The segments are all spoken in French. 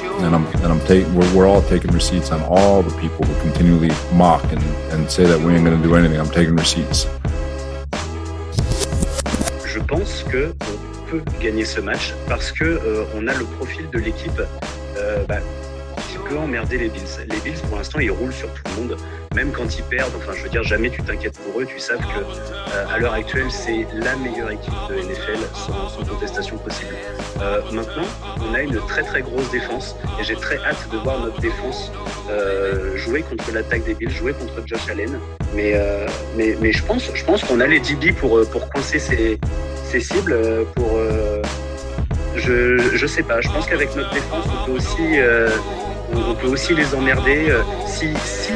And I'm and I'm taking we're, we're all taking receipts on all the people who continually mock and, and say that we ain't gonna do anything. I'm taking receipts. Je pense que on peut gagner ce match parce que euh, on a le profil de l'équipe euh, bah, qui peut emmerder les Bills. Les Bills, pour l'instant, ils roulent sur tout le monde, même quand ils perdent. Enfin, je veux dire, jamais tu t'inquiètes pour eux. Tu sais que euh, à l'heure actuelle, c'est la meilleure équipe de NFL sans, contestation possible. Euh, maintenant, on a une très très grosse défense et j'ai très hâte de voir notre défense euh, jouer contre l'attaque des Bills, jouer contre Josh Allen. Mais, mais, mais je pense, je pense qu'on a les DB pour, pour coincer ces, ces cibles, pour. je, je sais pas. Je pense qu'avec notre défense, on peut aussi, on, peut aussi les emmerder. euh, si,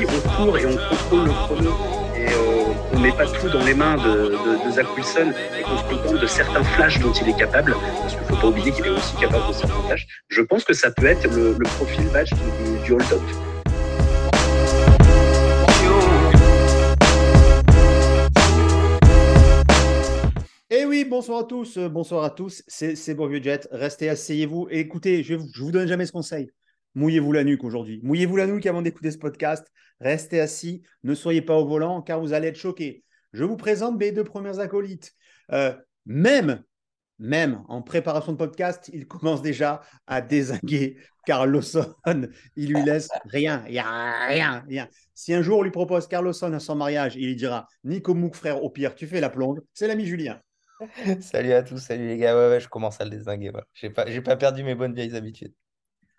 on court et on contrôle le chrono et euh, on met pas tout dans les mains de, Zach Wilson et qu'on se contente de certains flashs dont il est capable, parce qu'il faut pas oublier qu'il est aussi capable de certains flashs. Je pense que ça peut être le, profil match du, du hold-up. Eh oui, bonsoir à tous, euh, bonsoir à tous, c'est Bon Jet, restez, asseyez-vous écoutez, je, je vous donne jamais ce conseil, mouillez-vous la nuque aujourd'hui, mouillez-vous la nuque avant d'écouter ce podcast, restez assis, ne soyez pas au volant car vous allez être choqués. Je vous présente mes deux premières acolytes. Euh, même, même en préparation de podcast, il commence déjà à désinguer Carlosson, il lui laisse rien, il a rien, rien. Si un jour on lui propose Carlosson à son mariage, il lui dira Nico Mouk, frère, au pire, tu fais la plonge, c'est l'ami Julien. Salut à tous, salut les gars. Je commence à le désinguer. J'ai pas perdu mes bonnes vieilles habitudes.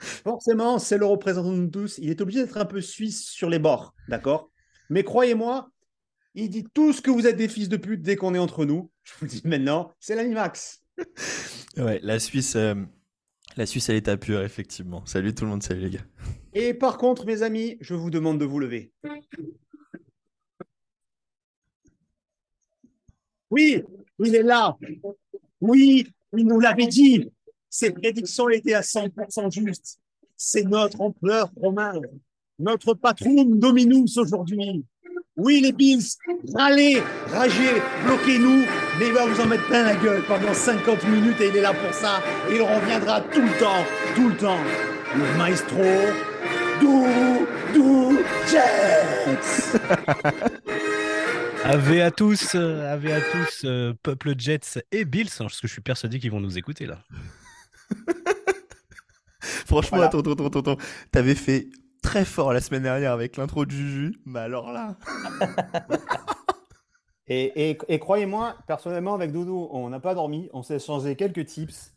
Forcément, c'est le représentant de nous tous. Il est obligé d'être un peu suisse sur les bords, d'accord? Mais croyez-moi, il dit tout ce que vous êtes des fils de pute dès qu'on est entre nous. Je vous le dis maintenant, c'est l'ami Max. Ouais, la Suisse, euh, la Suisse à l'état pur, effectivement. Salut tout le monde, salut les gars. Et par contre, mes amis, je vous demande de vous lever. Oui, il est là. Oui, il nous l'avait dit. Ses prédictions étaient à 100% justes. C'est notre empereur romain, notre patron dominus aujourd'hui. Oui, les Bills, râlez, ragez, bloquez-nous, mais il va vous en mettre plein la gueule pendant 50 minutes et il est là pour ça. Il reviendra tout le temps, tout le temps. Le maestro, Dou, Dou, Jets. Ave à tous, ave à tous, euh, peuple Jets et Bills, hein, parce que je suis persuadé qu'ils vont nous écouter là. Franchement, Voilà. attends, attends, attends, attends. T'avais fait très fort la semaine dernière avec l'intro de Juju, mais alors là. Et, et- et croyez-moi, personnellement, avec Doudou, on n'a pas dormi, on s'est changé quelques tips.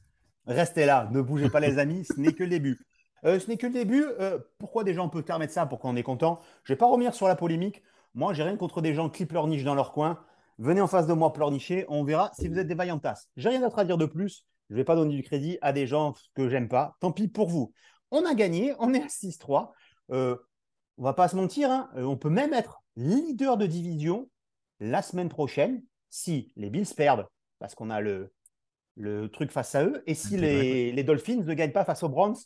Restez là, ne bougez pas les amis, ce n'est que le début. Euh, ce n'est que le début. euh, pourquoi déjà on peut permettre ça Pourquoi on est content? Je vais pas revenir sur la polémique. Moi, j'ai rien contre des gens qui pleurnichent dans leur coin. Venez en face de moi pleurnicher, on verra si vous êtes des vaillants tasses. J'ai rien d'autre à dire de plus. Je ne vais pas donner du crédit à des gens que j'aime pas. Tant pis pour vous. On a gagné, on est à 6-3. Euh, on va pas se mentir, hein, euh, on peut même être leader de division la semaine prochaine si les Bills perdent, parce qu'on a le, le truc face à eux, et si les, les Dolphins ne gagnent pas face aux Browns,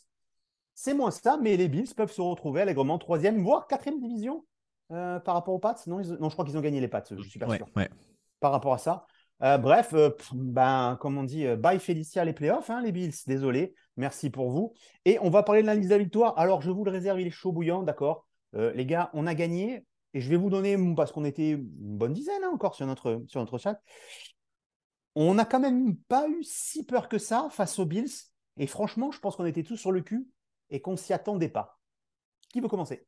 c'est moins ça, mais les Bills peuvent se retrouver allègrement troisième, voire quatrième division euh, par rapport aux Pats. Non, ils- non, je crois qu'ils ont gagné les Pats, je suis pas Ouais, sûr. ouais. Par rapport à ça. Euh, bref, euh, ben, comme on dit, euh, bye Félicia les playoffs, hein, les Bills, désolé, merci pour vous. Et on va parler de la liste de la victoire. Alors, je vous le réserve, il est chaud bouillant, d'accord Les gars, on a gagné, et je vais vous donner, parce qu'on était une bonne dizaine hein, encore sur notre, sur notre chat, on n'a quand même pas eu si peur que ça face aux Bills. Et franchement, je pense qu'on était tous sur le cul et qu'on s'y attendait pas. Qui veut commencer?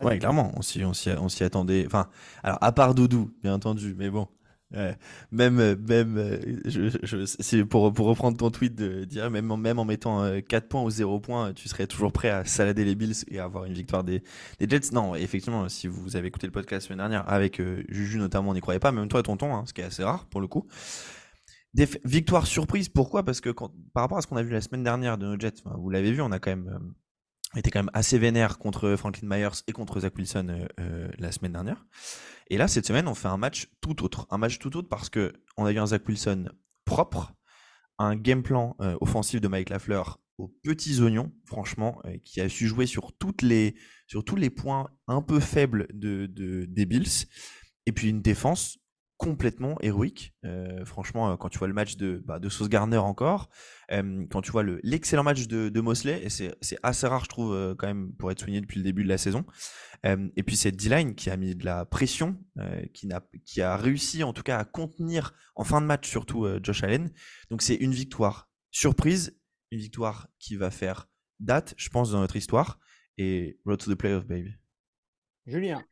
Ouais, clairement, on s'y attendait. Enfin, alors, à part Doudou, bien entendu, mais bon. Euh, même, euh, même, euh, je, pour, pour reprendre ton tweet de dire, même, même en mettant euh, 4 points ou 0 points, tu serais toujours prêt à salader les Bills et avoir une victoire des, des Jets. Non, effectivement, si vous avez écouté le podcast la semaine dernière, avec euh, Juju notamment, on n'y croyait pas, même toi et tonton, hein, ce qui est assez rare pour le coup. Déf- victoire surprise, pourquoi? Parce que par rapport à ce qu'on a vu la semaine dernière de nos Jets, vous l'avez vu, on a quand même été quand même assez vénère contre Franklin Myers et contre Zach Wilson euh, euh, la semaine dernière. Et là, cette semaine, on fait un match tout autre. Un match tout autre parce que on a eu un Zach Wilson propre, un game plan euh, offensif de Mike Lafleur aux petits oignons, franchement, qui a su jouer sur, toutes les, sur tous les points un peu faibles de- des Bills. Et puis une défense complètement héroïque. Euh, franchement, euh, quand tu vois le match de, bah, de Sauce Garner encore, euh, quand tu vois le- l'excellent match de, de Mosley, et c'est assez rare, je trouve, quand même, pour être souligné depuis le début de la saison. Et puis cette D-line qui a mis de la pression, qui, n'a, qui a réussi en tout cas à contenir en fin de match surtout Josh Allen. Donc c'est une victoire surprise, une victoire qui va faire date, je pense, dans notre histoire. Et road to the playoff, baby. Julien.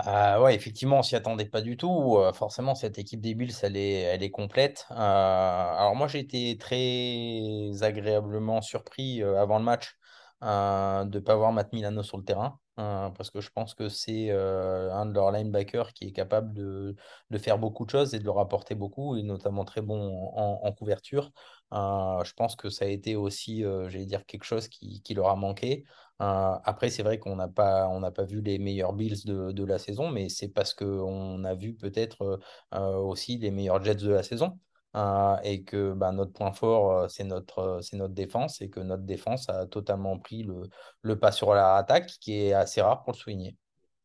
Ah ouais, effectivement, on s'y attendait pas du tout. Forcément, cette équipe des Bills, elle est, elle est complète. Alors moi, j'ai été très agréablement surpris avant le match de ne pas voir Matt Milano sur le terrain. Euh, parce que je pense que c'est euh, un de leurs linebackers qui est capable de, de faire beaucoup de choses et de leur apporter beaucoup, et notamment très bon en, en couverture. Euh, je pense que ça a été aussi, euh, j'allais dire, quelque chose qui, qui leur a manqué. Euh, après, c'est vrai qu'on n'a pas, pas vu les meilleurs Bills de, de la saison, mais c'est parce qu'on a vu peut-être euh, aussi les meilleurs Jets de la saison. Euh, et que bah, notre point fort, c'est notre, c'est notre défense, et que notre défense a totalement pris le, le pas sur la attaque, qui est assez rare pour le souligner.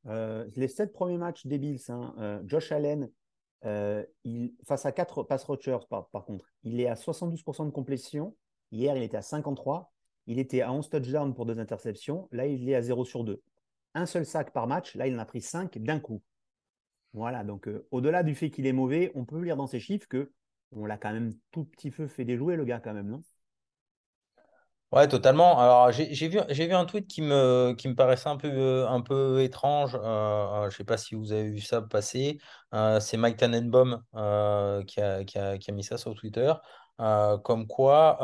Les sept premiers matchs des Bills, hein, Josh Allen, il, face à quatre pass rushers, par, par contre, il est à 72% de complétion. Hier, il était à 53. Il était à 11 touchdowns pour deux interceptions. Là, il est à 0 sur 2. Un seul sac par match. Là, il en a pris 5 d'un coup. Voilà, donc au-delà du fait qu'il est mauvais, on peut lire dans ses chiffres que on l'a quand même tout petit peu fait déjouer, le gars, quand même, non? Ouais, totalement. Alors, j'ai vu, vu un tweet qui me, qui me paraissait un peu, un peu étrange. Euh, euh, je ne sais pas si vous avez vu ça passer. Euh, c'est Mike Tannenbaum qui a, qui a, qui a mis ça sur Twitter. Comme quoi,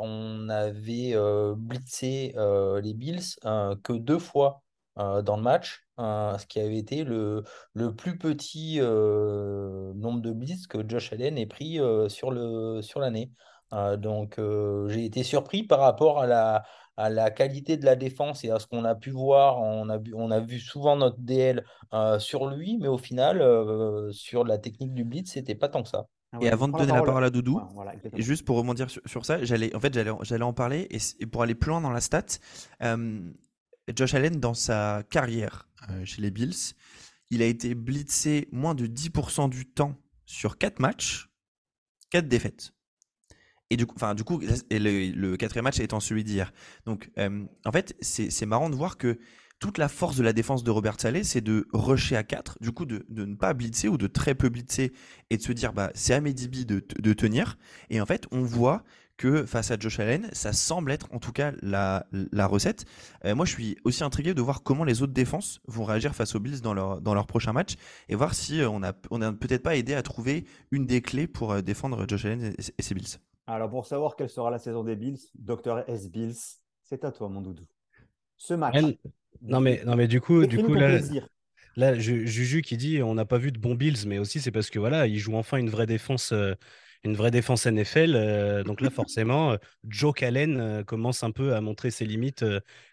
on avait blitzé les Bills que deux fois euh, dans le match, euh, ce qui avait été le, le plus petit euh, nombre de blitz que Josh Allen ait pris euh, sur le, sur l'année. Euh, donc, euh, j'ai été surpris par rapport à la, à la qualité de la défense et à ce qu'on a pu voir. On a vu, on a vu souvent notre DL euh, sur lui, mais au final, euh, sur la technique du blitz, c'était pas tant que ça. Ah Et avant de donner la parole à Doudou, voilà, juste pour rebondir sur, sur ça, j'allais en fait j'allais j'allais en parler et, pour aller plus loin dans la stat, euh, Josh Allen dans sa carrière euh, chez les Bills, il a été blitzé moins de 10% du temps sur 4 matchs, 4 défaites. Et du coup, enfin, du coup le, quatrième match étant celui d'hier. Donc, euh, en fait, c'est marrant de voir que toute la force de la défense de Robert Saleh, c'est de rusher à 4, du coup, de, ne pas blitzer ou de très peu blitzer et de se dire, bah, c'est à Medibi de tenir. Et en fait, on voit que face à Josh Allen, ça semble être en tout cas la, la recette. Euh, moi, je suis aussi intrigué de voir comment les autres défenses vont réagir face aux Bills dans leur, dans leur prochain match et voir si euh, on a, on a peut-être pas aidé à trouver une des clés pour euh, défendre Josh Allen et, et ses Bills. Alors, pour savoir quelle sera la saison des Bills, Dr S. Bills, c'est à toi, mon doudou. Ce match. Elle- Non mais, non mais du coup, du coup là, plaisir. là Ju- Juju qui dit on n'a pas vu de bons Bills, mais aussi c'est parce que voilà, il joue enfin une vraie défense, euh, une vraie défense NFL. euh, donc là forcément, euh, Joe Allen euh, commence un peu à montrer ses limites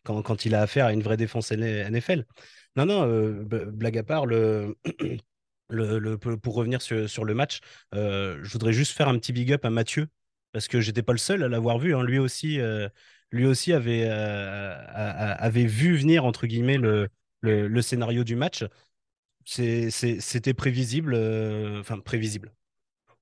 quand, il a affaire à une vraie défense NFL. Non non, blague à part, pour revenir sur, le match, je voudrais juste faire un petit big up à Mathieu parce que j'étais pas le seul à l'avoir vu. hein. Lui aussi, lui aussi avait, vu venir entre guillemets le, le, scénario du match. C'était prévisible, enfin prévisible.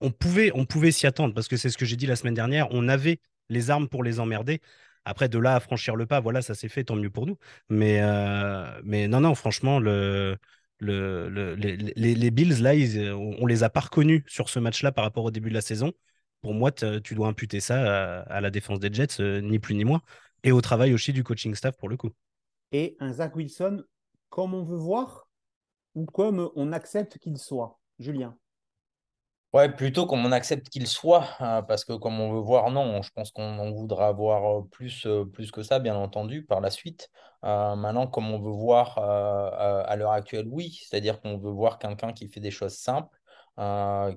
On pouvait, on pouvait s'y attendre parce que c'est ce que j'ai dit la semaine dernière. On avait les armes pour les emmerder. Après, de là à franchir le pas, voilà, ça s'est fait, tant mieux pour nous. Mais, euh, mais non, non, franchement, le, le, le- les, Bills, là, on, on les a pas reconnus sur ce match-là par rapport au début de la saison. Pour moi, tu dois imputer ça à, à la défense des Jets, euh, ni plus ni moins, et au travail aussi du coaching staff pour le coup. Et un Zach Wilson comme on veut voir ou comme on accepte qu'il soit Julien? Ouais, plutôt comme on accepte qu'il soit, euh, parce que comme on veut voir, non, je pense qu'on on voudra voir plus, plus que ça, bien entendu, par la suite. Maintenant, comme on veut voir à l'heure actuelle, oui, c'est-à-dire qu'on veut voir quelqu'un qui fait des choses simples,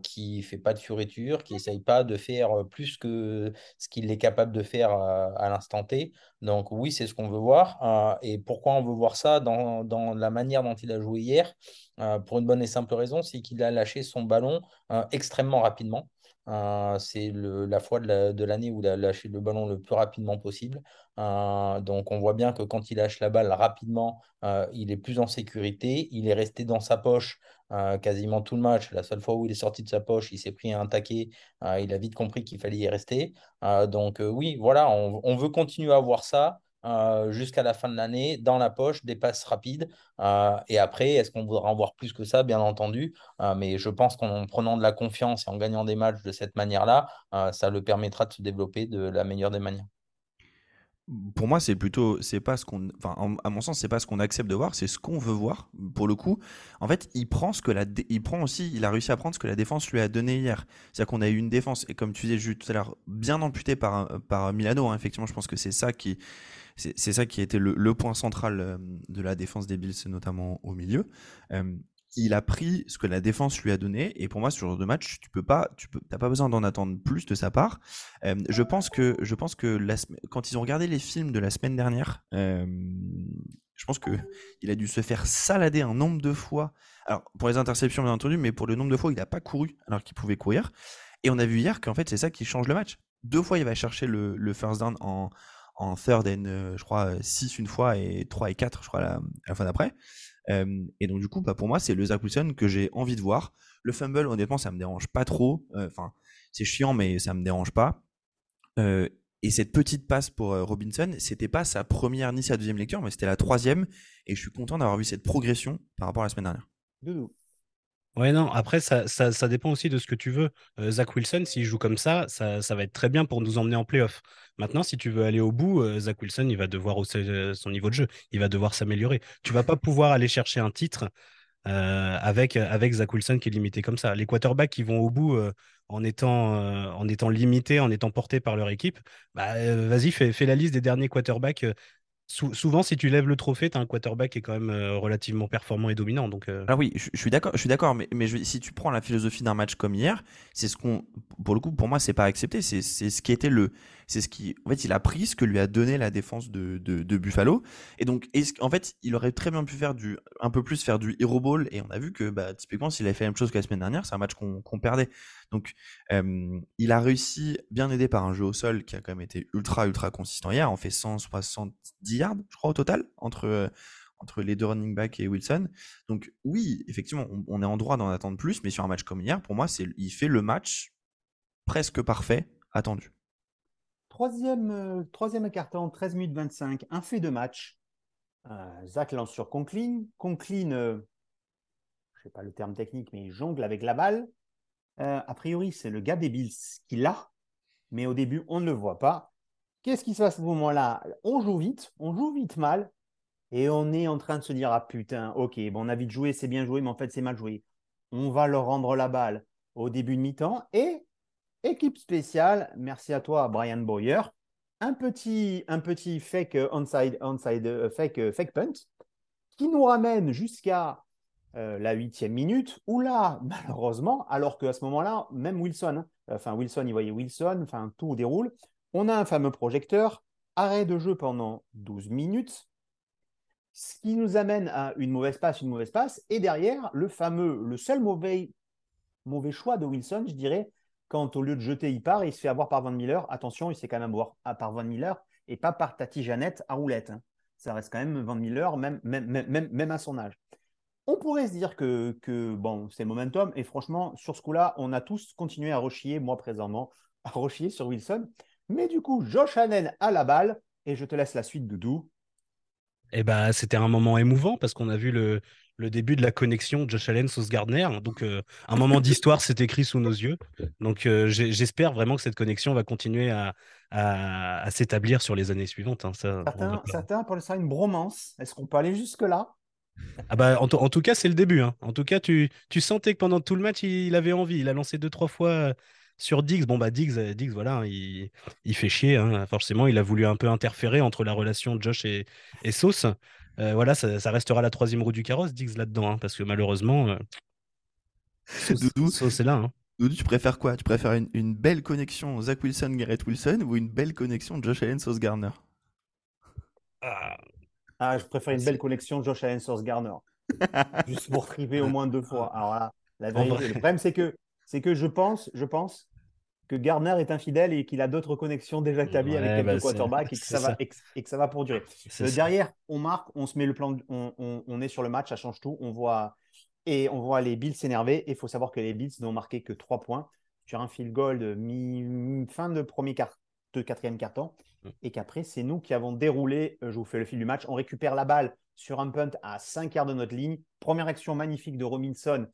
qui fait pas de fioriture, qui essaye pas de faire plus que ce qu'il est capable de faire à l'instant T. Donc oui, c'est ce qu'on veut voir. Euh, et pourquoi on veut voir ça dans, dans la manière dont il a joué hier? Euh, pour une bonne et simple raison, c'est qu'il a lâché son ballon euh, extrêmement rapidement. c'est la fois de l'année où il a lâché le ballon le plus rapidement possible. donc on voit bien que quand il lâche la balle rapidement, il est plus en sécurité. Il est resté dans sa poche quasiment tout le match. La seule fois où il est sorti de sa poche, il s'est pris un taquet. il a vite compris qu'il fallait y rester. donc oui, voilà, on, veut continuer à voir ça. Euh, jusqu'à la fin de l'année, dans la poche, des passes rapides. Euh, et après, est-ce qu'on voudra en voir plus que ça? Bien entendu. Euh, mais je pense qu'en prenant de la confiance et en gagnant des matchs de cette manière-là, ça le permettra de se développer de la meilleure des manières pour moi, c'est plutôt, c'est pas ce qu'on, enfin, à mon sens, c'est pas ce qu'on accepte de voir, c'est ce qu'on veut voir. Pour le coup, en fait, il prend ce que la, il prend aussi, il a réussi à prendre ce que la défense lui a donné hier. C'est-à-dire qu'on a eu une défense et comme tu disais juste tout à l'heure, bien amputée par par Milano. Hein. effectivement, je pense que c'est ça qui, c'est ça qui a été le, point central euh, de la défense des Bills, notamment au milieu. Euh, il a pris ce que la défense lui a donné. Et pour moi ce genre de match tu peux pas tu peux t'as pas besoin d'en attendre plus de sa part. Euh, je pense que je pense que quand ils ont regardé les films de la semaine dernière euh, je pense que il a dû se faire salader un nombre de fois. Alors pour les interceptions bien entendu mais pour le nombre de fois il n'a pas couru alors qu'il pouvait courir. Et on a vu hier qu'en fait c'est ça qui change le match. Deux fois il va chercher le, first down en en third and euh, je crois 6 une fois et 3 et 4 je crois la, la fois d'après et donc, du coup, bah, pour moi, c'est le Zach Wilson que j'ai envie de voir. Le fumble, honnêtement, ça me dérange pas trop. Enfin, c'est chiant, mais ça me dérange pas. et cette petite passe pour Robinson, c'était pas sa première ni sa deuxième lecture, mais c'était la troisième. Et je suis content d'avoir vu cette progression par rapport à la semaine dernière. Doudou. Ouais, non, après, ça, ça, dépend aussi de ce que tu veux. Euh, Zach Wilson, s'il joue comme ça, ça, va être très bien pour nous emmener en playoff. Maintenant, si tu veux aller au bout, euh, Zach Wilson, il va devoir hausser euh, son niveau de jeu. Il va devoir s'améliorer. Tu vas pas pouvoir aller chercher un titre avec, Zach Wilson qui est limité comme ça. Les quarterbacks qui vont au bout en, étant, en étant limités, en étant portés par leur équipe, bah, vas-y, fais, fais, la liste des derniers quarterbacks souvent, si tu lèves le trophée, tu as un quarterback qui est quand même euh, relativement performant et dominant. Donc, euh. Ah oui, je, suis d'accord, je suis d'accord, mais, mais si tu prends la philosophie d'un match comme hier, c'est ce qu'on, pour le coup, pour moi, c'est pas accepté. C'est ce qui était le, c'est ce qui, a pris ce que lui a donné la défense de, Buffalo. Et donc, en fait, il aurait très bien pu faire un peu plus faire du hero ball. Et on a vu que, bah, typiquement, s'il avait fait la même chose que la semaine dernière, c'est un match qu'on perdait. Donc, il a réussi, bien aidé par un jeu au sol qui a quand même été ultra, ultra consistant hier. On fait 170 yards, je crois, au total, entre, entre les deux running backs et Wilson. Donc, oui, effectivement, on, est en droit d'en attendre plus, mais sur un match comme hier, pour moi, il fait le match presque parfait attendu. Troisième, euh, troisième carton, 13 minutes 25, un fait de match. Euh, Zach lance sur Conklin. Conklin, euh, je ne sais pas le terme technique, mais il jongle avec la balle. A priori, c'est le gars des Bills qui l'a, mais au début, on ne le voit pas. Qu'est-ce qui se passe à ce moment-là? On joue vite, on joue vite mal, et on est en train de se dire Ah putain, ok, bon, on a vite joué, c'est bien joué, mais en fait, c'est mal joué. On va leur rendre la balle au début de mi-temps, et équipe spéciale, merci à toi, Brian Boyer, un petit, un petit fake onside, onside euh, fake, euh, fake punt qui nous ramène jusqu'à euh, la huitième minute, où là, malheureusement, alors qu'à ce moment-là, même Wilson, hein, enfin Wilson, il voyait Wilson, enfin tout déroule, on a un fameux projecteur, arrêt de jeu pendant 12 minutes, ce qui nous amène à une mauvaise passe, une mauvaise passe, et derrière, le fameux, le seul mauvais, mauvais choix de Wilson, je dirais, quand au lieu de jeter, il part il se fait avoir par Van Miller, attention, il s'est quand même avoir par Van Miller et pas par Tati Jeannette à roulette. Hein. Ça reste quand même Van Miller, même, même, à son âge. On pourrait se dire que, bon, c'est momentum. Et franchement, sur ce coup-là, on a tous continué à rechier, moi présentement, à rechier sur Wilson. Mais du coup, Josh Allen a la balle. Et je te laisse la suite, Doudou. Eh ben, c'était un moment émouvant parce qu'on a vu le, début de la connexion Josh Allen Sauce Gardner. Donc, euh, un moment d'histoire s'est écrit sous nos yeux. Donc, euh, j'espère vraiment que cette connexion va continuer à, s'établir sur les années suivantes. Hein. certains, certains appellent ça une bromance. Est-ce qu'on peut aller jusque-là? Ah bah, en, tout cas, c'est le début. Hein. En tout cas, tu, sentais que pendant tout le match, il, avait envie. Il a lancé deux, trois fois euh, sur Diggs. Bon, bah, Diggs, Diggs voilà, hein, il, fait chier. Hein. Forcément, il a voulu un peu interférer entre la relation de Josh et, Sauce. Euh, voilà, ça, restera la troisième roue du carrosse, Diggs là-dedans, parce que malheureusement, Sauce, est là. Doudou, tu préfères quoi? Tu préfères une, belle connexion Zach Wilson, Garrett Wilson ou une belle connexion Josh Allen, Sauce Garner ah, ah, je préfère une belle connexion Josh Allen Source Garner. Juste pour triper au moins deux fois. Alors là, la vérité, le problème, c'est que, c'est que je pense, je pense que Gardner est infidèle et qu'il a d'autres connexions déjà établies avec quelques bah, quarterbacks et que, ça, Va, et, que, ça va pour durer. Euh, derrière, on marque, on se met le plan, on, on, est sur le match, ça change tout. On voit, et on voit les Bills s'énerver. Et il faut savoir que les Bills n'ont marqué que 3 points sur un field goal de mi, fin de premier quart, de quatrième carton. Mm. Et qu'après, c'est nous qui avons déroulé, euh, je vous fais le fil du match, on récupère la balle sur un punt à 5 quarts de notre ligne. Première action magnifique de Robinson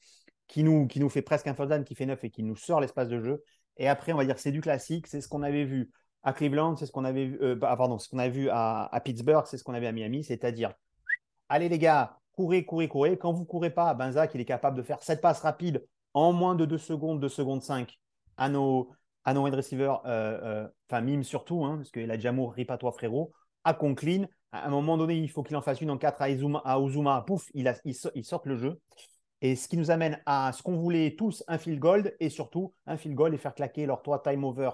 qui nous, qui nous fait presque un first down, qui fait 9 et qui nous sort l'espace de jeu. Et après, on va dire c'est du classique, c'est ce qu'on avait vu à Cleveland, c'est ce qu'on avait vu, euh, pardon, ce qu'on a vu à, Pittsburgh, c'est ce qu'on avait à Miami, c'est-à-dire, allez les gars, courez, courez, courez. Quand vous courez pas, Benzac, il est capable de faire cette passes rapides en moins de 2 secondes, 2 secondes 5 à nos, à nos wide receivers, euh, euh, enfin Mime surtout, hein, parce qu'il a déjà rip à toi frérot, à Conklin. À un moment donné, il faut qu'il en fasse une en 4 à, Izuma, à Ozuma, pouf, il, a, il sort le jeu. Et ce qui nous amène à ce qu'on voulait tous, un field goal et surtout un field goal et faire claquer leur trois time over,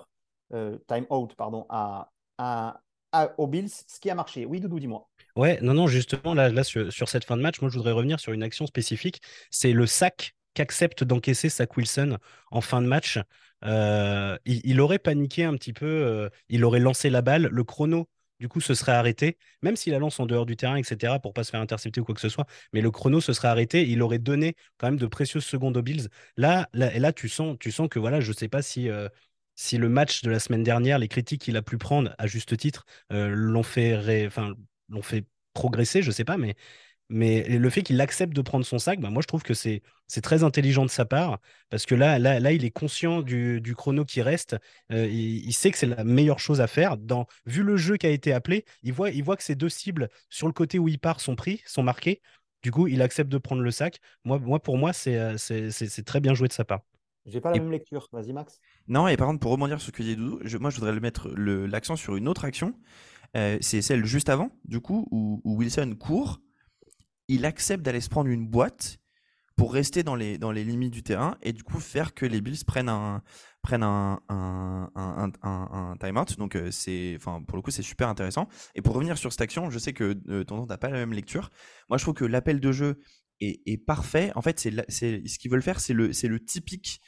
euh, time out, pardon, à, à, aux Bills, ce qui a marché. Oui, Doudou, dis-moi. Ouais, non, non, justement, là, là sur, cette fin de match, moi, je voudrais revenir sur une action spécifique. C'est le sac qu'accepte d'encaisser Sack Wilson en fin de match. Euh, il, aurait paniqué un petit peu, euh, il aurait lancé la balle, le chrono du coup, ce serait arrêté, même s'il la lance en dehors du terrain, etc., pour pas se faire intercepter ou quoi que ce soit. Mais le chrono se serait arrêté. Il aurait donné quand même de précieuses secondes aux Bills. Là, là, et là tu sens, tu sens que voilà, je sais pas si. Euh, si le match de la semaine dernière, les critiques qu'il a pu prendre à juste titre euh, l'ont fait, enfin, fait progresser, je sais pas, mais mais le fait qu'il accepte de prendre son sac, bah moi je trouve que c'est très intelligent de sa part parce que là, là, là il est conscient du, du chrono qui reste. Euh, il, sait que c'est la meilleure chose à faire. Dans, vu le jeu qui a été appelé, il voit, il voit que ces deux cibles sur le côté où il part sont pris, sont marqués. Du coup, il accepte de prendre le sac. Moi, moi pour moi, c'est euh, très bien joué de sa part. J'ai pas la même lecture. Vas-y, Max. Non, et par contre, pour rebondir sur ce que dit Doudou, moi, je voudrais mettre l'accent sur une autre action. Euh, c'est celle juste avant, du coup, où, où Wilson court il accepte d'aller se prendre une boîte pour rester dans les, dans les limites du terrain et du coup faire que les Bills prennent un, prennent un, un, timeout. Donc, euh, c'est, pour le coup, c'est super intéressant. Et pour revenir sur cette action, je sais que euh, Tonton n'a pas la même lecture. Moi, je trouve que l'appel de jeu est, parfait. En fait, c'est, c'est ce qu'ils veulent faire, c'est le, typique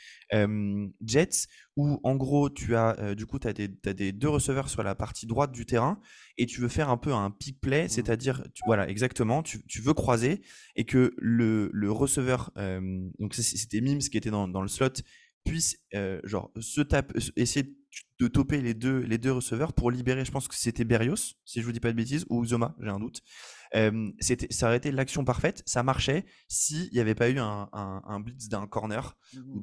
Jets où en gros tu as euh, du coup tu as des, des, deux receveurs sur la partie droite du terrain et tu veux faire un peu un pick play, mmh. c'est-à-dire voilà exactement, tu, tu, veux croiser et que le, le receveur, donc c'était Mims qui était dans, dans le slot, puisse euh, genre se tape, essayer de toper les deux, les deux receveurs pour libérer, je pense que c'était Berrios, si je vous dis pas de bêtises, ou Zoma, j'ai un doute. C'était, ça aurait été l'action parfaite, ça marchait s'il n'y avait pas eu un, un, blitz d'un corner ou mmh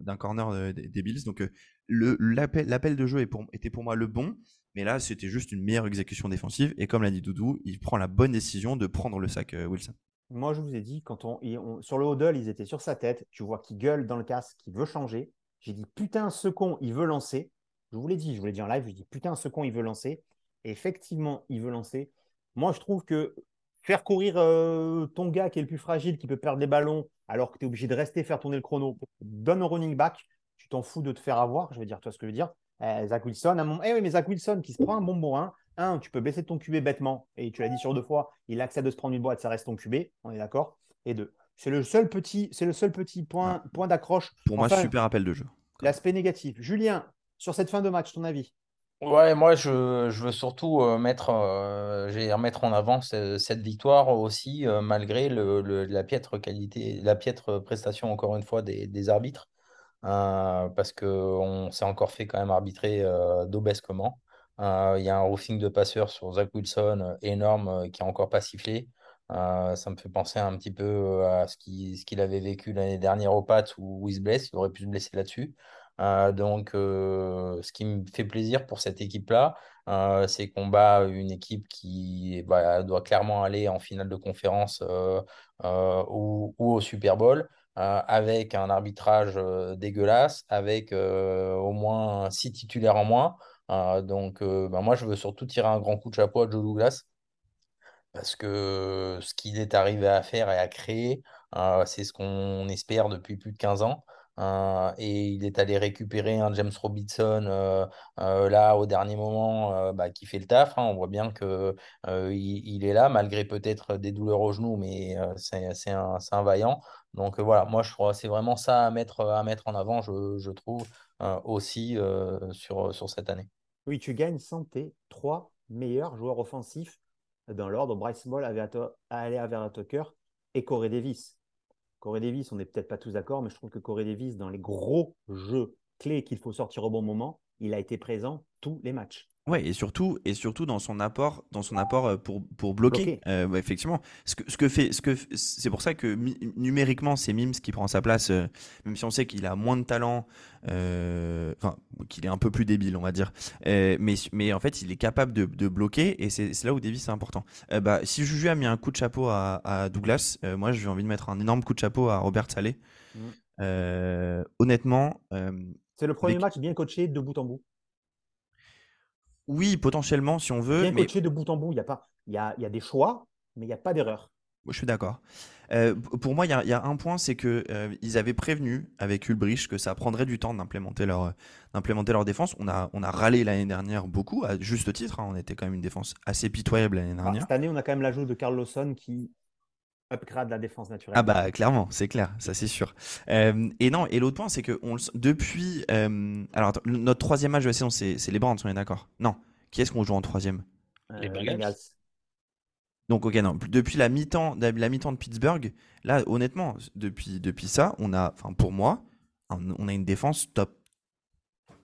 d'un, corner des Bills. Donc le, l'appel, l'appel de jeu pour, était pour moi le bon, mais là c'était juste une meilleure exécution défensive. Et comme l'a dit Doudou, il prend la bonne décision de prendre le sac Wilson. Moi, je vous ai dit, quand on, sur le huddle, ils étaient sur sa tête. Tu vois qu'il gueule dans le casque, qu'il veut changer. J'ai dit, putain, ce con, il veut lancer. Je vous l'ai dit, je vous l'ai dit en live, je dis putain, ce con, il veut lancer. Et effectivement, il veut lancer. Moi, je trouve que faire courir euh, ton gars qui est le plus fragile, qui peut perdre des ballons, alors que tu es obligé de rester faire tourner le chrono, donne un running back, tu t'en fous de te faire avoir. Je veux dire, toi, ce que je veux dire. Eh, Zach Wilson, un moment... eh oui, mais Zach Wilson qui se prend un bonbon, hein. un, tu peux baisser ton QB bêtement, et tu l'as dit sur deux fois, il accepte de se prendre une boîte, ça reste ton QB, on est d'accord. Et deux, c'est le seul petit, c'est le seul petit point, point d'accroche. Pour moi, super appel de jeu. L'aspect négatif. Julien, sur cette fin de match, ton avis? Ouais, moi je, veux surtout euh, mettre, euh, remettre en avant cette, victoire aussi, euh, malgré la piètre qualité, la piètre prestation encore une fois des, arbitres, parce qu'on s'est encore fait quand même arbitrer d'obèsement. Il y a un roofing de passeurs sur Zach Wilson énorme qui n'a encore pas sifflé. ça me fait penser un petit peu à ce qu'il avait vécu l'année dernière au Pats où il se blesse, il aurait pu se blesser là-dessus. Euh, donc, euh, ce qui me fait plaisir pour cette équipe-là, euh, c'est qu'on bat une équipe qui bah, doit clairement aller en finale de conférence ou, au Super Bowl. avec un arbitrage dégueulasse, avec au moins six titulaires en moins. donc, bah, moi, je veux surtout tirer un grand coup de chapeau à Joe Douglas parce que ce qu'il est arrivé à faire et à créer, c'est ce qu'on espère depuis plus de 15 ans. Euh, et il est allé récupérer un James Robinson euh, euh, là au dernier moment bah, qui fait le taf. Hein. On voit bien que il, est là malgré peut-être des douleurs au genou, mais c'est un, vaillant. Donc voilà, moi je crois c'est vraiment ça à mettre, en avant, je, trouve. aussi sur, cette année. Oui, tu gagnes sans tes trois meilleurs joueurs offensifs dans l'ordre. Bryce Ball, Alea Tucker et Corey Davis. Corey Davis, on n'est peut-être pas tous d'accord, mais je trouve que Corey Davis, dans les gros jeux clés qu'il faut sortir au bon moment, il a été présent tous les matchs. Ouais, et surtout, et surtout dans son apport, dans son apport euh, pour, pour bloquer. Euh, effectivement, ce que, ce que fait, ce que c'est pour ça que numériquement, c'est Mims qui prend sa place, euh, même si on sait qu'il a moins de talent, enfin, qu'il est un peu plus débile, on va dire. mais, mais en fait, il est capable de, de bloquer, et c'est là où Davis est important. bah, si Juju a mis un coup de chapeau à, à Douglas, moi, j'ai envie de mettre un énorme coup de chapeau à Robert Salé. Mmh. honnêtement. c'est le premier match bien coaché de bout en bout. Oui, potentiellement, si on veut. Bien coaché de bout en bout. Il y a, pas, y a, y a des choix, mais il n'y a pas d'erreur. je suis d'accord. Euh, pour moi, il y, a un point, c'est que euh, ils avaient prévenu avec Ulbrich que ça prendrait du temps d'implémenter leur, d'implémenter leur défense. On a, on a râlé l'année dernière beaucoup, à juste titre. Hein. on était quand même une défense assez pitoyable l'année dernière. cette année, on a quand même l'ajout de Carl Lawson qui upgrade la défense naturelle. Ah bah clairement, c'est clair, ça c'est sûr. Euh, et non, et l'autre point, c'est que on, depuis, alors notre troisième match de la saison, c'est, les Brands, on est d'accord? Non. Qui est-ce qu'on joue en troisième? Les Bengals. Donc, ok, non. Depuis la mi-temps, la mi-temps de Pittsburgh, là, honnêtement, depuis, depuis ça, on a, enfin, pour moi, on a une défense top,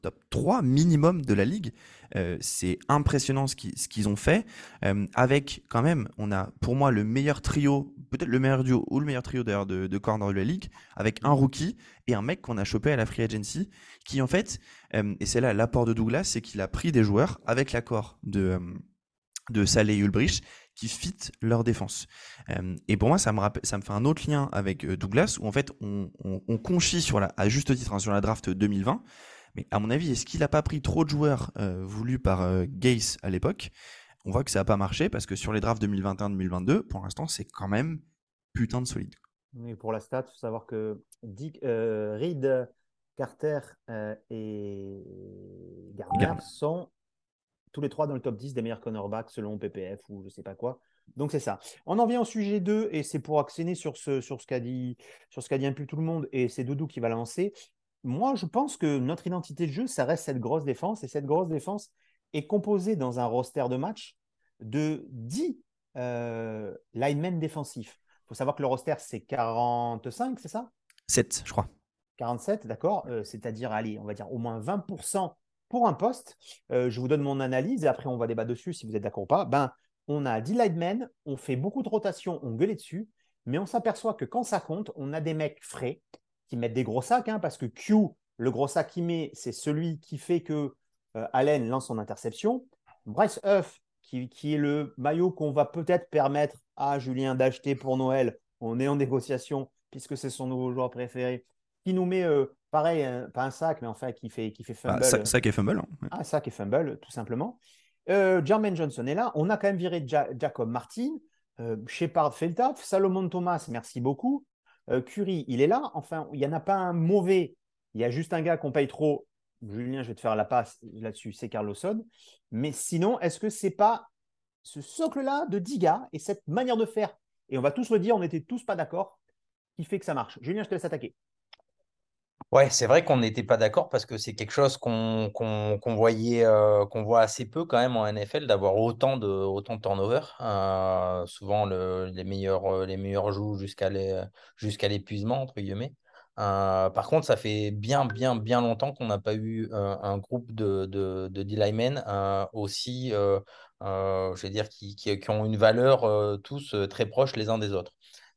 top 3 minimum de la ligue. Euh, c'est impressionnant ce qu'ils ont fait. Euh, avec, quand même, on a, pour moi, le meilleur trio, peut-être le meilleur duo ou le meilleur trio d'ailleurs de, de corner de la ligue, avec un rookie et un mec qu'on a chopé à la free agency, qui en fait, euh, et c'est là l'apport de Douglas, c'est qu'il a pris des joueurs avec l'accord de de Saleh et Ulbrich qui fit leur défense. Et pour moi, ça me, rappelle, ça me fait un autre lien avec Douglas, où en fait, on, on, conchit sur la, à juste titre hein, sur la draft 2020. Mais à mon avis, est-ce qu'il n'a pas pris trop de joueurs euh, voulus par Gaze à l'époque? On voit que ça n'a pas marché parce que sur les drafts 2021-2022, pour l'instant, c'est quand même putain de solide. Pour la stat, il faut savoir que Dick, Reed, Carter et Garner sont tous les trois dans le top 10 des meilleurs cornerbacks selon PPF ou je sais pas quoi. Donc c'est ça. On en vient au sujet 2 et c'est pour accéder sur ce, sur ce qu'a dit, sur ce qu'a dit un peu tout le monde et c'est Doudou qui va lancer. Moi, je pense que notre identité de jeu, ça reste cette grosse défense et cette grosse défense est composée dans un roster de match de 10 euh, linemen défensifs. Il faut savoir que le roster, c'est 45, c'est ça? 7, je crois. 47, d'accord. Euh, c'est-à-dire, allez, on va dire au moins 20% pour un poste, euh, je vous donne mon analyse et après on va débattre dessus si vous êtes d'accord ou pas. Ben, on a 10 linemen, on fait beaucoup de rotations, on gueule dessus, mais on s'aperçoit que quand ça compte, on a des mecs frais qui mettent des gros sacs, hein, parce que Q, le gros sac qu'il met, c'est celui qui fait que euh, Allen lance son interception. Bryce Huff, qui, qui est le maillot qu'on va peut-être permettre à Julien d'acheter pour Noël, on est en négociation, puisque c'est son nouveau joueur préféré, qui nous met euh, pareil, pas un sac, mais enfin qui fait, qui fait bah, fumble. sac, et fumble. Hein. Un sac et fumble, tout simplement. Euh, Jermaine Johnson est là. On a quand même viré Jacob Martin. Shepard fait le taf. Salomon Thomas, merci beaucoup. Euh, Curry, il est là. Enfin, il n'y en a pas un mauvais. Il y a juste un gars qu'on paye trop. Julien, je vais te faire la passe là-dessus, c'est Carlosson. Mais sinon, est-ce que c'est pas ce socle-là de 10 gars et cette manière de faire, et on va tous le dire, on n'était tous pas d'accord, qui fait que ça marche Julien, je te laisse attaquer. Ouais, c'est vrai qu'on n'était pas d'accord parce que c'est quelque chose qu'on voyait, euh, qu'on voit assez peu quand même en NFL, d'avoir autant de, autant de turnover. Euh, souvent, les meilleurs, euh, les meilleurs jouent jusqu'à l'épuisement, entre guillemets. par contre, ça fait bien, bien, bien longtemps qu'on n'a pas eu un groupe de, de, de D-Linemen aussi, je vais dire, qui, qui, qui, ont une valeur tous très proches les uns des autres.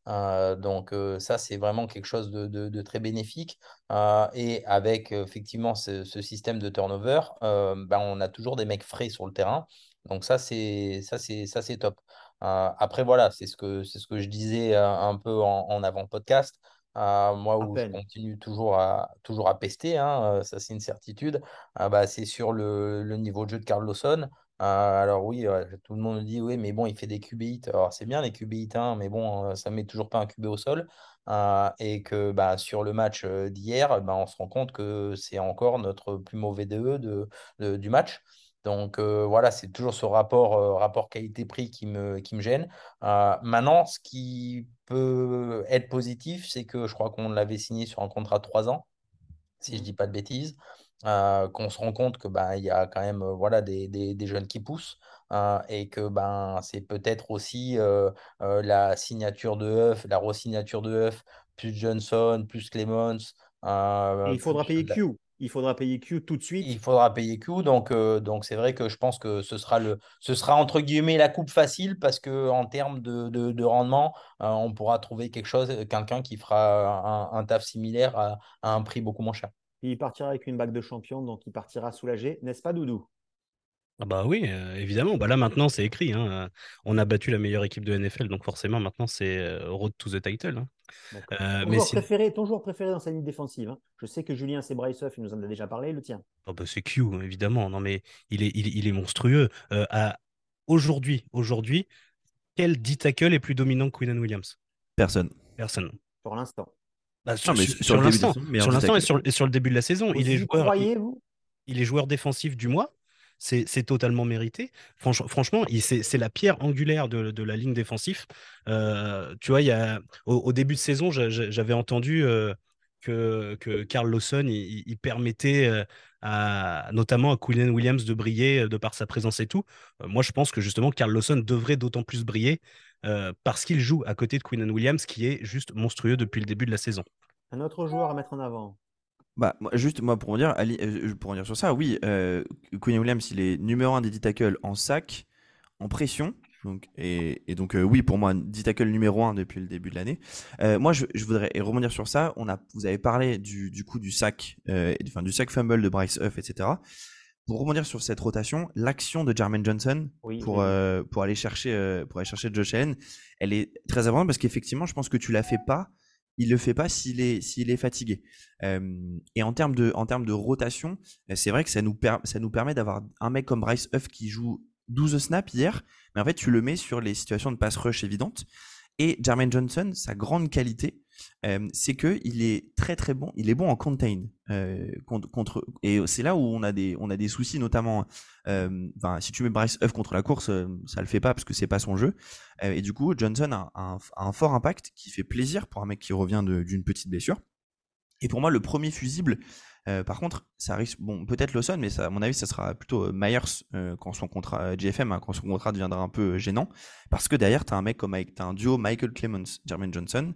Euh, donc euh, ça, c'est vraiment quelque chose de, très bénéfique. Euh, et avec effectivement ce, système de turnover, ben, on a toujours des mecs frais sur le terrain. Donc ça, c'est ça, c'est ça, c'est top. après voilà, c'est ce que c'est ce que je disais un peu en, avant podcast. moi, où je continue toujours à, toujours à pester, hein, ça c'est une certitude, bah, c'est sur le, le, niveau de jeu de Carl Lawson. Ah, alors oui, tout le monde dit oui, mais bon, il fait des QB hits. Alors c'est bien les QB hits, hein, mais bon, euh, ça ne met toujours pas un QB au sol. Ah, et que bah, sur le match euh, d'hier, bah, on se rend compte que c'est encore notre plus mauvais DE de, du match. Donc euh, voilà, c'est toujours ce rapport, rapport qualité-prix qui me, qui me gêne. Maintenant, ce qui peut être positif, c'est que je crois qu'on l'avait signé sur un contrat de 3 ans, si je ne dis pas de bêtises. Qu'on se rend compte que ben, il y a quand même voilà, des, des, jeunes qui poussent. et que ben, c'est peut-être aussi la signature de Huff, la re-signature de Huff, plus Johnson, plus Clemens. il faudra payer Q il faudra payer Q tout de suite. Il faudra payer Q, donc donc c'est vrai que je pense que ce sera le, ce sera entre guillemets la coupe facile parce que en termes de, de, rendement, on pourra trouver quelque chose, quelqu'un qui fera un, taf similaire à, un prix beaucoup moins cher. Il partira avec une bague de champion, donc il partira soulagé, n'est-ce pas, Doudou? Ah bah oui, euh, évidemment. Bah là maintenant c'est écrit. Hein. On a battu la meilleure équipe de NFL, donc forcément maintenant c'est road to the title. Hein. Euh, ton, joueur préféré, ton, joueur préféré, dans sa ligne défensive. Hein. Je sais que Julien, c'est Bryce Huff, il nous en a déjà parlé, le tien. Oh bah c'est Q, évidemment. Non, mais il est, il, est monstrueux. Euh, aujourd'hui, aujourd'hui, quel D tackle est plus dominant que Quinnan Williams? Personne. Personne. Pour l'instant. Bah, sur, l'instant, et sur, et sur le début de la saison, il est joueur. il est joueur défensif du mois c'est totalement mérité. franchement, c'est la pierre angulaire de, la ligne défensive. Euh, tu vois, y a, au, début de saison, j'avais entendu euh, que, que Carl Lawson il, permettait euh, à, notamment à Quillen Williams de briller de par sa présence et tout. moi, je pense que justement, Carl Lawson devrait d'autant plus briller parce qu'il joue à côté de Quillen Williams, qui est juste monstrueux depuis le début de la saison. Un autre joueur à mettre en avant bah, juste moi pour dire, euh, pour dire sur ça, oui, euh, Quinn Williams, il est numéro 1 des 10 tackles en sac, en pression. Donc, et, donc, euh, oui, pour moi, 10 tackles numéro 1 depuis le début de l'année. moi, je, voudrais rebondir sur ça. On a, vous avez parlé du, du coup du sac, enfin, du sac fumble de Bryce Huff, etc. Pour rebondir sur cette rotation, l'action de Jermaine Johnson pour, pour, aller chercher, pour aller chercher Josh Allen, elle est très importante parce qu'effectivement, je pense que tu la fais pas il le fait pas s'il est, s'il est fatigué. et en termes de, en termes de rotation, euh, c'est vrai que ça nous, ça nous permet d'avoir un mec comme Bryce Huff qui joue 12 snaps hier, mais en fait, tu le mets sur les situations de pass rush évidentes. Et Jermaine Johnson, sa grande qualité, c'est que il est très très bon. Il est bon en contain contre, et c'est là où on a des on a des soucis notamment. si tu mets Bryce Huff contre la course, ça le fait pas parce que c'est pas son jeu. et du coup, Johnson a un, fort impact qui fait plaisir pour un mec qui revient d'une petite blessure. Et pour moi, le premier fusible, par contre, ça risque, bon, peut-être Lawson, mais à mon avis, ça sera plutôt Myers quand son contrat, GFM, hein, quand son contrat deviendra un peu gênant. Parce que derrière, tu as un mec comme, tu as un duo Michael Clemens, Jermaine Johnson,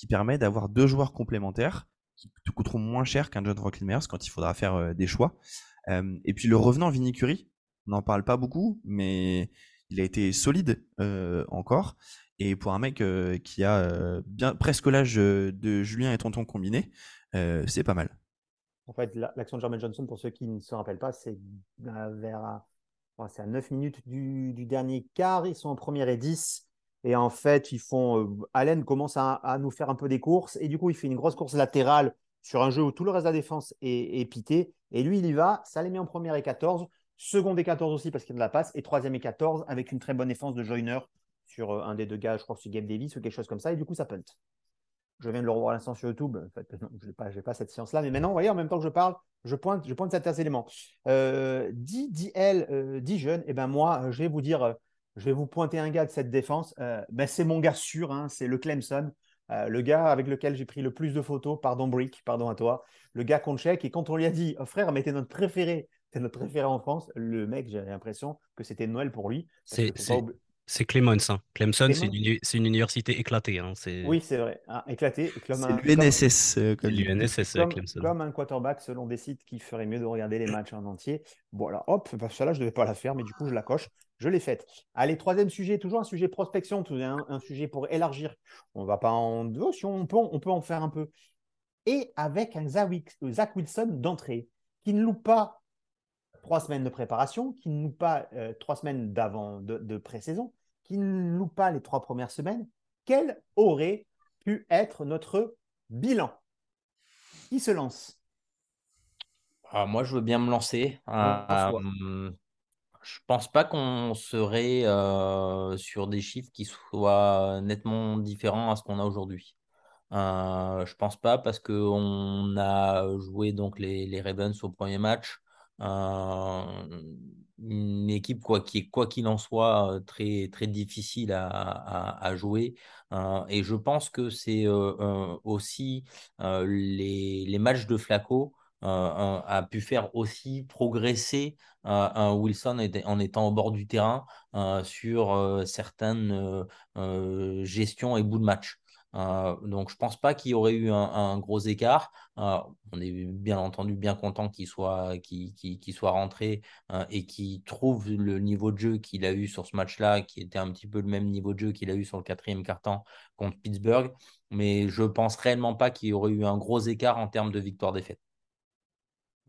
qui permet d'avoir deux joueurs complémentaires qui te coûteront moins cher qu'un John Myers quand il faudra faire euh, des choix. Euh, et puis le revenant Vinny on n'en parle pas beaucoup, mais il a été solide euh, encore. Et pour un mec qui a bien presque l'âge de Julien et Tonton combiné, c'est pas mal. En fait, l'action de Jermaine Johnson, pour ceux qui ne se rappellent pas, c'est vers c'est à 9 minutes du, du, dernier quart. Ils sont en première et 10. Et en fait, ils font. Euh, Allen commence à, nous faire un peu des courses. Et du coup, il fait une grosse course latérale sur un jeu où tout le reste de la défense est, pité. Et lui, il y va. Ça les met en première et 14. Seconde et 14 aussi parce qu'il y a de la passe. Et troisième et 14 avec une très bonne défense de Joyner sur euh, un des deux gars, je crois que c'est Gabe Davis ou quelque chose comme ça. Et du coup, ça punt. Je viens de le revoir à l'instant sur YouTube. En fait, je n'ai pas, cette science-là. Mais maintenant, vous voyez, en même temps que je parle, je pointe, je pointe certains éléments. Euh, dit, dit elle, euh, et eh ben moi, je vais vous dire je vais vous pointer un gars de cette défense. Euh, ben, c'est mon gars sûr, hein, c'est le Clemson. Euh, le gars avec lequel j'ai pris le plus de photos, pardon Brick, pardon à toi, le gars qu'on check, et quand on lui a dit, oh, frère, mais t'es notre préféré, t'es notre préféré en France, le mec, j'ai l'impression que c'était Noël pour lui. C'est c'est Clemson. Hein. Clemson, c'est une, université éclatée. Hein. Oui, c'est vrai. Ah, éclatée. C'est l'UNSS. Euh, l'UNSS, comme, Clemson. Comme un quarterback, selon des sites qui feraient mieux de regarder les matchs en entier. Voilà, hop, bah, celle-là, je ne devais pas la faire, mais du coup, je la coche. Je l'ai faite. Allez, troisième sujet, toujours un sujet prospection, un, un sujet pour élargir. On va pas en. Oh, si on peut, on peut en faire un peu. Et avec un Zach Wilson d'entrée, qui ne loupe pas trois semaines de préparation, qui ne loupe pas euh, trois semaines d'avant de, de pré-saison, qui ne loue pas les trois premières semaines, quel aurait pu être notre bilan? Qui se lance? Ah, Moi, je veux bien me lancer. Euh, je pense pas qu'on serait euh, sur des chiffres qui soient nettement différents à ce qu'on a aujourd'hui. Euh, je pense pas parce qu'on a joué donc les, les Ravens au premier match. Euh, une équipe quoi qui quoi qu'il en soit euh, très très difficile à, à, jouer et je pense que c'est aussi les, les, matchs de Flaco a pu faire aussi progresser un Wilson en étant au bord du terrain sur certaines gestions et bouts de match. Euh, donc, je pense pas qu'il y aurait eu un, gros écart. Euh, on est bien entendu bien content qu'il soit, rentré euh, et qu'il trouve le niveau de jeu qu'il a eu sur ce match-là, qui était un petit peu le même niveau de jeu qu'il a eu sur le quatrième quart-temps contre Pittsburgh. Mais je pense réellement pas qu'il y aurait eu un gros écart en termes de victoire-défaite.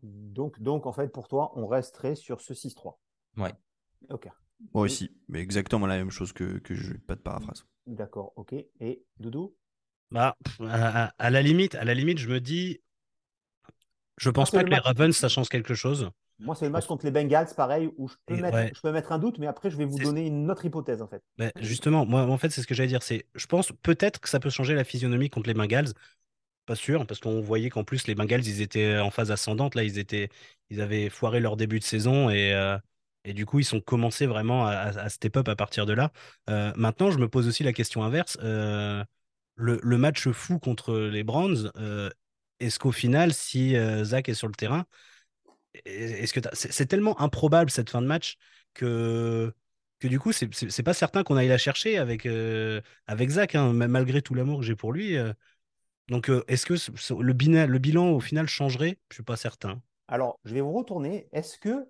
Donc, donc, en fait, pour toi, on resterait sur ce 6-3. Ouais. Ok. Moi aussi, mais exactement la même chose que, que je. Pas de paraphrase. D'accord, ok. Et Doudou? Bah, à, la limite, à la limite, je me dis, je pense pas que les Ravens ça change quelque chose. Moi, c'est le match contre les Bengals, pareil, où je peux, mettre, je peux mettre un doute, mais après, je vais vous donner une autre hypothèse, en fait. justement, moi, en fait, c'est ce que j'allais dire. C'est, je pense peut-être que ça peut changer la physionomie contre les Bengals. Pas sûr, parce qu'on voyait qu'en plus, les Bengals, ils étaient en phase ascendante. Là, ils, étaient, ils avaient foiré leur début de saison et, euh, et du coup, ils sont commencés vraiment à, step up à partir de là. Euh, maintenant, je me pose aussi la question inverse. Euh, le, match fou contre les Browns, est-ce qu'au final, si Zach est sur le terrain, est-ce que c'est tellement improbable cette fin de match que que du coup, c'est pas certain qu'on aille la chercher avec, avec Zach, hein, malgré tout l'amour que j'ai pour lui. Donc, est-ce que le, bilan au final changerait? Je suis pas certain. Alors, je vais vous retourner. Est-ce que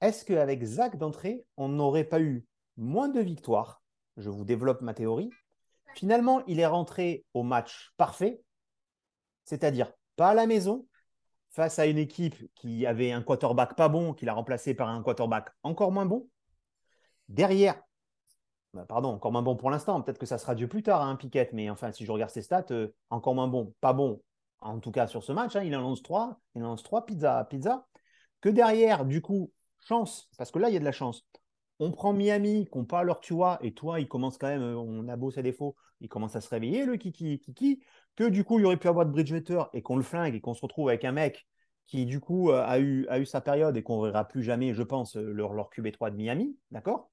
est-ce qu'avec Zach d'entrée, on n'aurait pas eu moins de victoires? Je vous développe ma théorie. Finalement, il est rentré au match parfait, c'est-à-dire pas à la maison, face à une équipe qui avait un quarterback pas bon, qu'il a remplacé par un quarterback encore moins bon. Derrière, pardon, encore moins bon pour l'instant, peut-être que ça sera Dieu plus tard, hein, Piquette, mais enfin, si je regarde ses stats, euh, encore moins bon, pas bon, en tout cas sur ce match, hein, il en lance 3, il en lance 3, pizza, pizza. Que derrière, du coup, chance, parce que là, il y a de la chance. On prend Miami, qu'on pas leur tu vois, et toi, il commence quand même, euh, on a beau ses défauts, il commence à se réveiller, le kiki, kiki, que du coup, il aurait pu avoir de Bridgewater et qu'on le flingue et qu'on se retrouve avec un mec qui, du coup, euh, a eu, sa période et qu'on ne verra plus jamais, je pense, leur, leur QB3 de Miami, d'accord?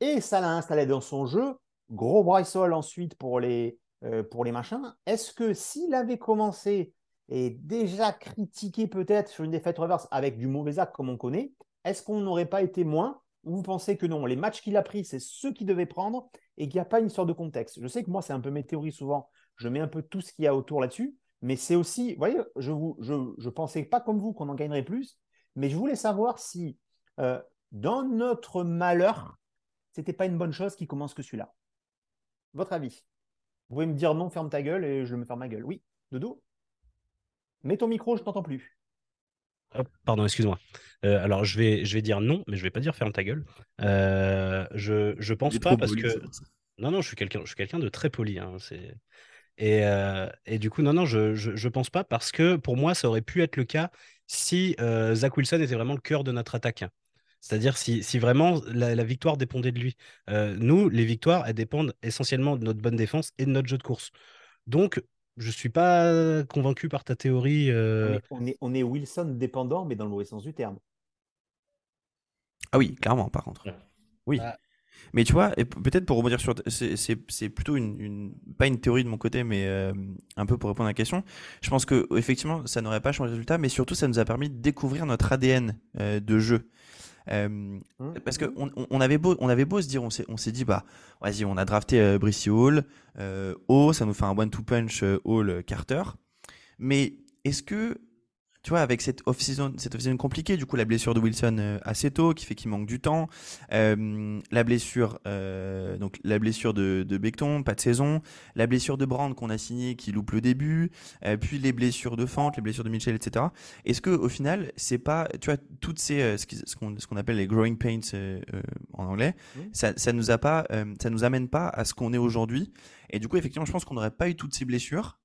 Et ça l'a installé dans son jeu. Gros Bryce ensuite pour les, pour les machins. Est-ce que s'il avait commencé et déjà critiqué peut-être sur une défaite reverse avec du mauvais acte comme on connaît, est-ce qu'on n'aurait pas été moins Ou vous pensez que non, les matchs qu'il a pris, c'est ceux qu'il devait prendre et qu'il n'y a pas une sorte de contexte? Je sais que moi, c'est un peu mes théories souvent. Je mets un peu tout ce qu'il y a autour là-dessus. Mais c'est aussi, vous voyez, je ne je, je pensais pas comme vous qu'on en gagnerait plus, mais je voulais savoir si euh, dans notre malheur, c'était pas une bonne chose qui commence que celui-là. Votre avis? Vous pouvez me dire non, ferme ta gueule et je me ferme ma gueule. Oui, Dodo Mets ton micro, je t'entends plus pardon, excuse-moi. Euh, alors, je vais, je vais dire non, mais je vais pas dire ferme ta gueule. Euh, je, je pense pas parce que. Non, non, je suis quelqu'un quelqu'un de très poli. Hein, et, euh, et, du coup, non, non, je, je, pense pas parce que pour moi, ça aurait pu être le cas si Zach Wilson était vraiment le cœur de notre attaque. C'est-à-dire si, si, vraiment la, la, victoire dépendait de lui. nous, les victoires, elles dépendent essentiellement de notre bonne défense et de notre jeu de course. Donc, je suis pas convaincu par ta théorie. Euh. On, est, on, est, Wilson dépendant, mais dans le mauvais sens du terme. Ah oui, clairement, par contre. Oui. Bah. Mais tu vois, peut-être pour rebondir sur. C'est plutôt une, Pas une théorie de mon côté, mais euh, un peu pour répondre à la question. Je pense que effectivement, ça n'aurait pas changé le résultat, mais surtout, ça nous a permis de découvrir notre ADN euh, de jeu. Euh, mmh. Parce qu'on on avait, beau, on avait beau se dire, on s'est dit, bah, vas-y, on a drafté euh, Brissy Hall, euh, O, ça nous fait un one-two punch Hall Carter. Mais est-ce que tu vois, avec cette off-season, cette off compliquée, du coup, la blessure de Wilson euh, assez tôt, qui fait qu'il manque du temps, euh, la blessure, euh, donc la blessure de, de Becton, pas de saison, la blessure de Brand qu'on a signé, qui loupe le début, puis les blessures de Fante, les blessures de Mitchell, etc. Est-ce que au final, c'est pas, tu vois, toutes ces, ce qu'on ce qu'on appelle les growing pains en anglais, ça, ça nous a pas, ça nous amène pas à ce qu'on est aujourd'hui. Et du coup, effectivement, je pense qu'on n'aurait pas eu toutes ces blessures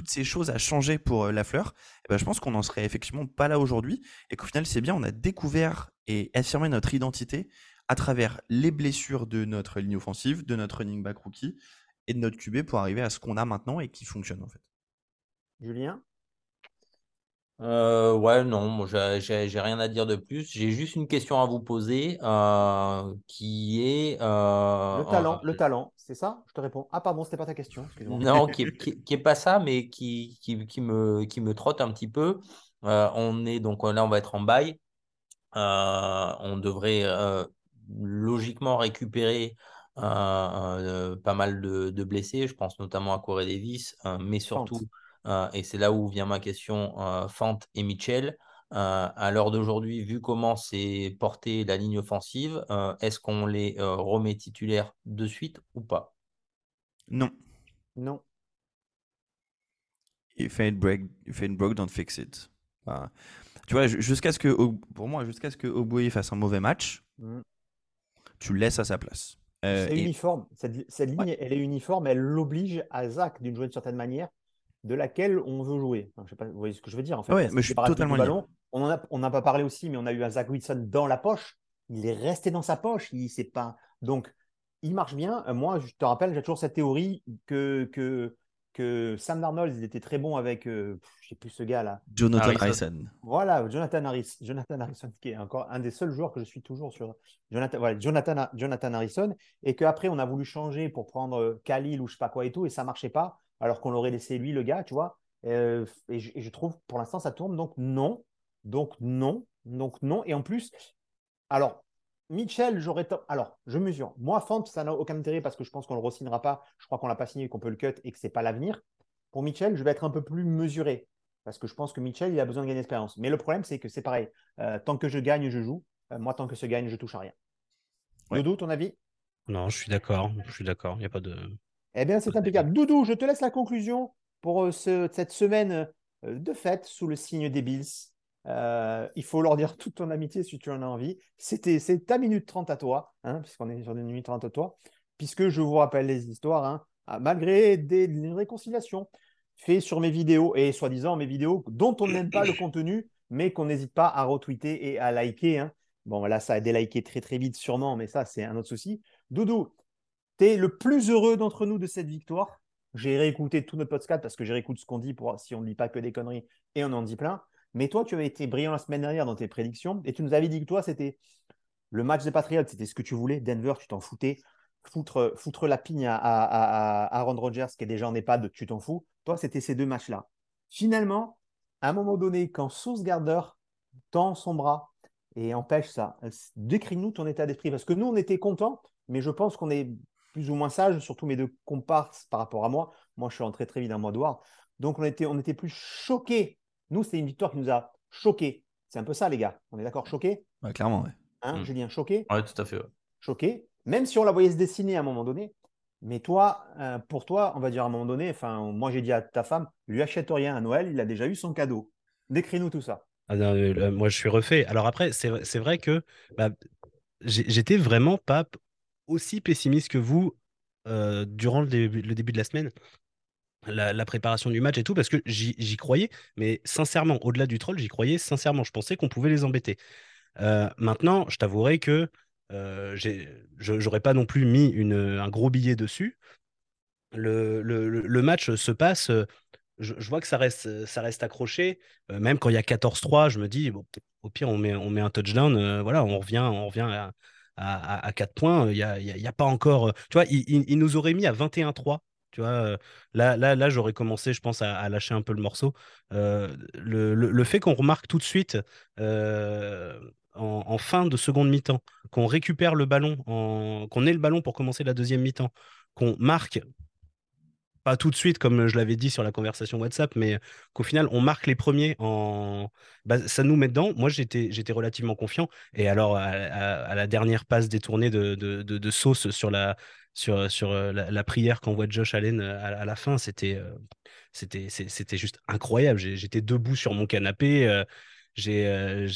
toutes ces choses à changer pour euh, la fleur, eh ben, je pense qu'on n'en serait effectivement pas là aujourd'hui et qu'au final, c'est bien, on a découvert et affirmé notre identité à travers les blessures de notre ligne offensive, de notre running back rookie et de notre QB pour arriver à ce qu'on a maintenant et qui fonctionne en fait. Julien? Euh, ouais, non, j'ai rien à dire de plus. J'ai juste une question à vous poser euh, qui est euh, Le talent, le talent, c'est ça? Je te réponds. Ah, pardon, c'était pas ta question. Non, qui est, qui, qui est pas ça, mais qui, me, qui me trotte un petit peu. On est donc là, on va être en bail. On devrait logiquement récupérer pas mal de, de blessés. Je pense notamment à Corey Davis, mais surtout. Euh, et c'est là où vient ma question, euh, Fante et Mitchell. Euh, à l'heure d'aujourd'hui, vu comment s'est portée la ligne offensive, euh, est-ce qu'on les euh, remet titulaires de suite ou pas? Non. Non. If it break, if it broke, don't fix it. Enfin, tu vois, ju- jusqu'à ce que, pour moi, jusqu'à ce que Oboye fasse un mauvais match, Mm. tu le laisses à sa place. Euh, C'est et- uniforme. Cette, cette ligne, elle est uniforme. Elle l'oblige à Zach d'une certaine manière de laquelle on veut jouer. Enfin, je sais pas, vous voyez ce que je veux dire en fait. Ouais, mais je suis totalement ballon. On en a, on n'a pas parlé aussi, mais on a eu un Zach Wilson dans la poche. Il est resté dans sa poche. Il sait pas. Donc, il marche bien. Euh, Moi, je te rappelle, j'ai toujours cette théorie que, que, que Sam Darnold, il était très bon avec, euh, je sais plus ce gars là. Jonathan Harrison. Harrison. Voilà, Jonathan Harris, Jonathan Harrison, qui est encore un des seuls joueurs que je suis toujours sur Jonathan, voilà, Jonathan, Jonathan Harrison, et qu'après on a voulu changer pour prendre euh, Khalil ou je sais pas quoi et tout, et ça marchait pas, alors qu'on l'aurait laissé lui, le gars, tu vois. Euh, et, je, et je trouve pour l'instant ça tourne, donc non, donc non, donc non. Et en plus, alors Mitchell, j'aurais. Alors, je mesure. Moi, Fant, ça n'a aucun intérêt parce que je pense qu'on ne le re-signera pas. Je crois qu'on l'a pas signé, qu'on peut le cut et que c'est pas l'avenir. Pour Mitchell, je vais être un peu plus mesuré parce que je pense que Mitchell, il a besoin de gagner d'expérience. Mais le problème, c'est que c'est pareil. Euh, tant que je gagne, je joue. Euh, moi, tant que je gagne, je touche à rien. Ouais. Doudou, ton avis? Non, je suis d'accord. Je suis d'accord. Il n'y a pas de. Eh bien, c'est impeccable. Doudou, je te laisse la conclusion pour euh, ce- cette semaine euh, de fête sous le signe des Bills. Euh, il faut leur dire toute ton amitié si tu en as envie. C'était, c'est ta minute 30 à toi, hein, puisqu'on est sur une minute 30 à toi, puisque je vous rappelle les histoires, hein, ah, malgré des, des réconciliations faites sur mes vidéos et soi-disant mes vidéos dont on n'aime pas le contenu, mais qu'on n'hésite pas à retweeter et à liker. hein. Bon, là, ça a déliké très très vite sûrement, mais ça, c'est un autre souci. Doudou, es le plus heureux d'entre nous de cette victoire. J'ai réécouté tout notre podcast parce que j'ai réécouté ce qu'on dit pour si on ne dit pas que des conneries et on en dit plein. Mais toi, tu avais été brillant la semaine dernière dans tes prédictions et tu nous avais dit que toi, c'était le match des Patriots, c'était ce que tu voulais. Denver, tu t'en foutais. Foutre, la pigne à, Aaron Rodgers, qui est déjà en EHPAD, tu t'en fous. Toi, c'était ces deux matchs-là. Finalement, à un moment donné, quand Sauce Garder tend son bras et empêche ça, décris-nous ton état d'esprit. Parce que nous, on était contents, mais je pense qu'on est plus ou moins sages, surtout mes deux comparses par rapport à moi. Moi, je suis rentré très vite dans le mois Donc, on était, on était plus choqués. Nous, c'est une victoire qui nous a choqués. C'est un peu ça, les gars. On est d'accord, choqués? Ouais, clairement, ouais. hein, Mm. Julien, choqué Ouais, tout à fait. ouais. choqué, même si on la voyait se dessiner à un moment donné. Mais toi, euh, pour toi, on va dire à un moment donné, enfin, moi j'ai dit à ta femme, lui achète rien à Noël, il a déjà eu son cadeau. Décris-nous tout ça. Ah non, euh, moi, je suis refait. Alors après, c'est vrai- que bah, j'étais vraiment pas aussi pessimiste que vous euh, durant le début, de la semaine. La, préparation du match et tout, parce que j'y croyais, mais sincèrement, au-delà du troll, j'y croyais sincèrement. Je pensais qu'on pouvait les embêter. Euh, maintenant, je t'avouerai que euh, n'aurais pas non plus mis une, un gros billet dessus. Le, le- match se passe, euh, je, vois que ça reste, ça reste accroché. Même quand il y a 14-3, je me dis, au pire, on met, on met un touchdown, voilà, on revient, on revient à, à, à 4 points. Il n'y a, y a- pas encore. euh, tu vois, il, nous aurait mis à 21-3. Tu vois, euh, là, j'aurais commencé, je pense, à, à lâcher un peu le morceau. Euh, le, fait qu'on remarque tout de suite en, fin de seconde mi-temps, qu'on récupère le ballon, qu'on ait le ballon pour commencer la deuxième mi-temps, qu'on marque, pas tout de suite comme je l'avais dit sur la conversation WhatsApp, mais qu'au final on marque les premiers en, bah, ça nous met dedans. Moi j'étais relativement confiant. Et alors à, la dernière passe détournée de, sauce sur la sur, sur euh, la, prière qu'envoie Josh Allen euh, à, à la fin, c'était euh, c'était juste incroyable. J'étais debout sur mon canapé. J'ai euh,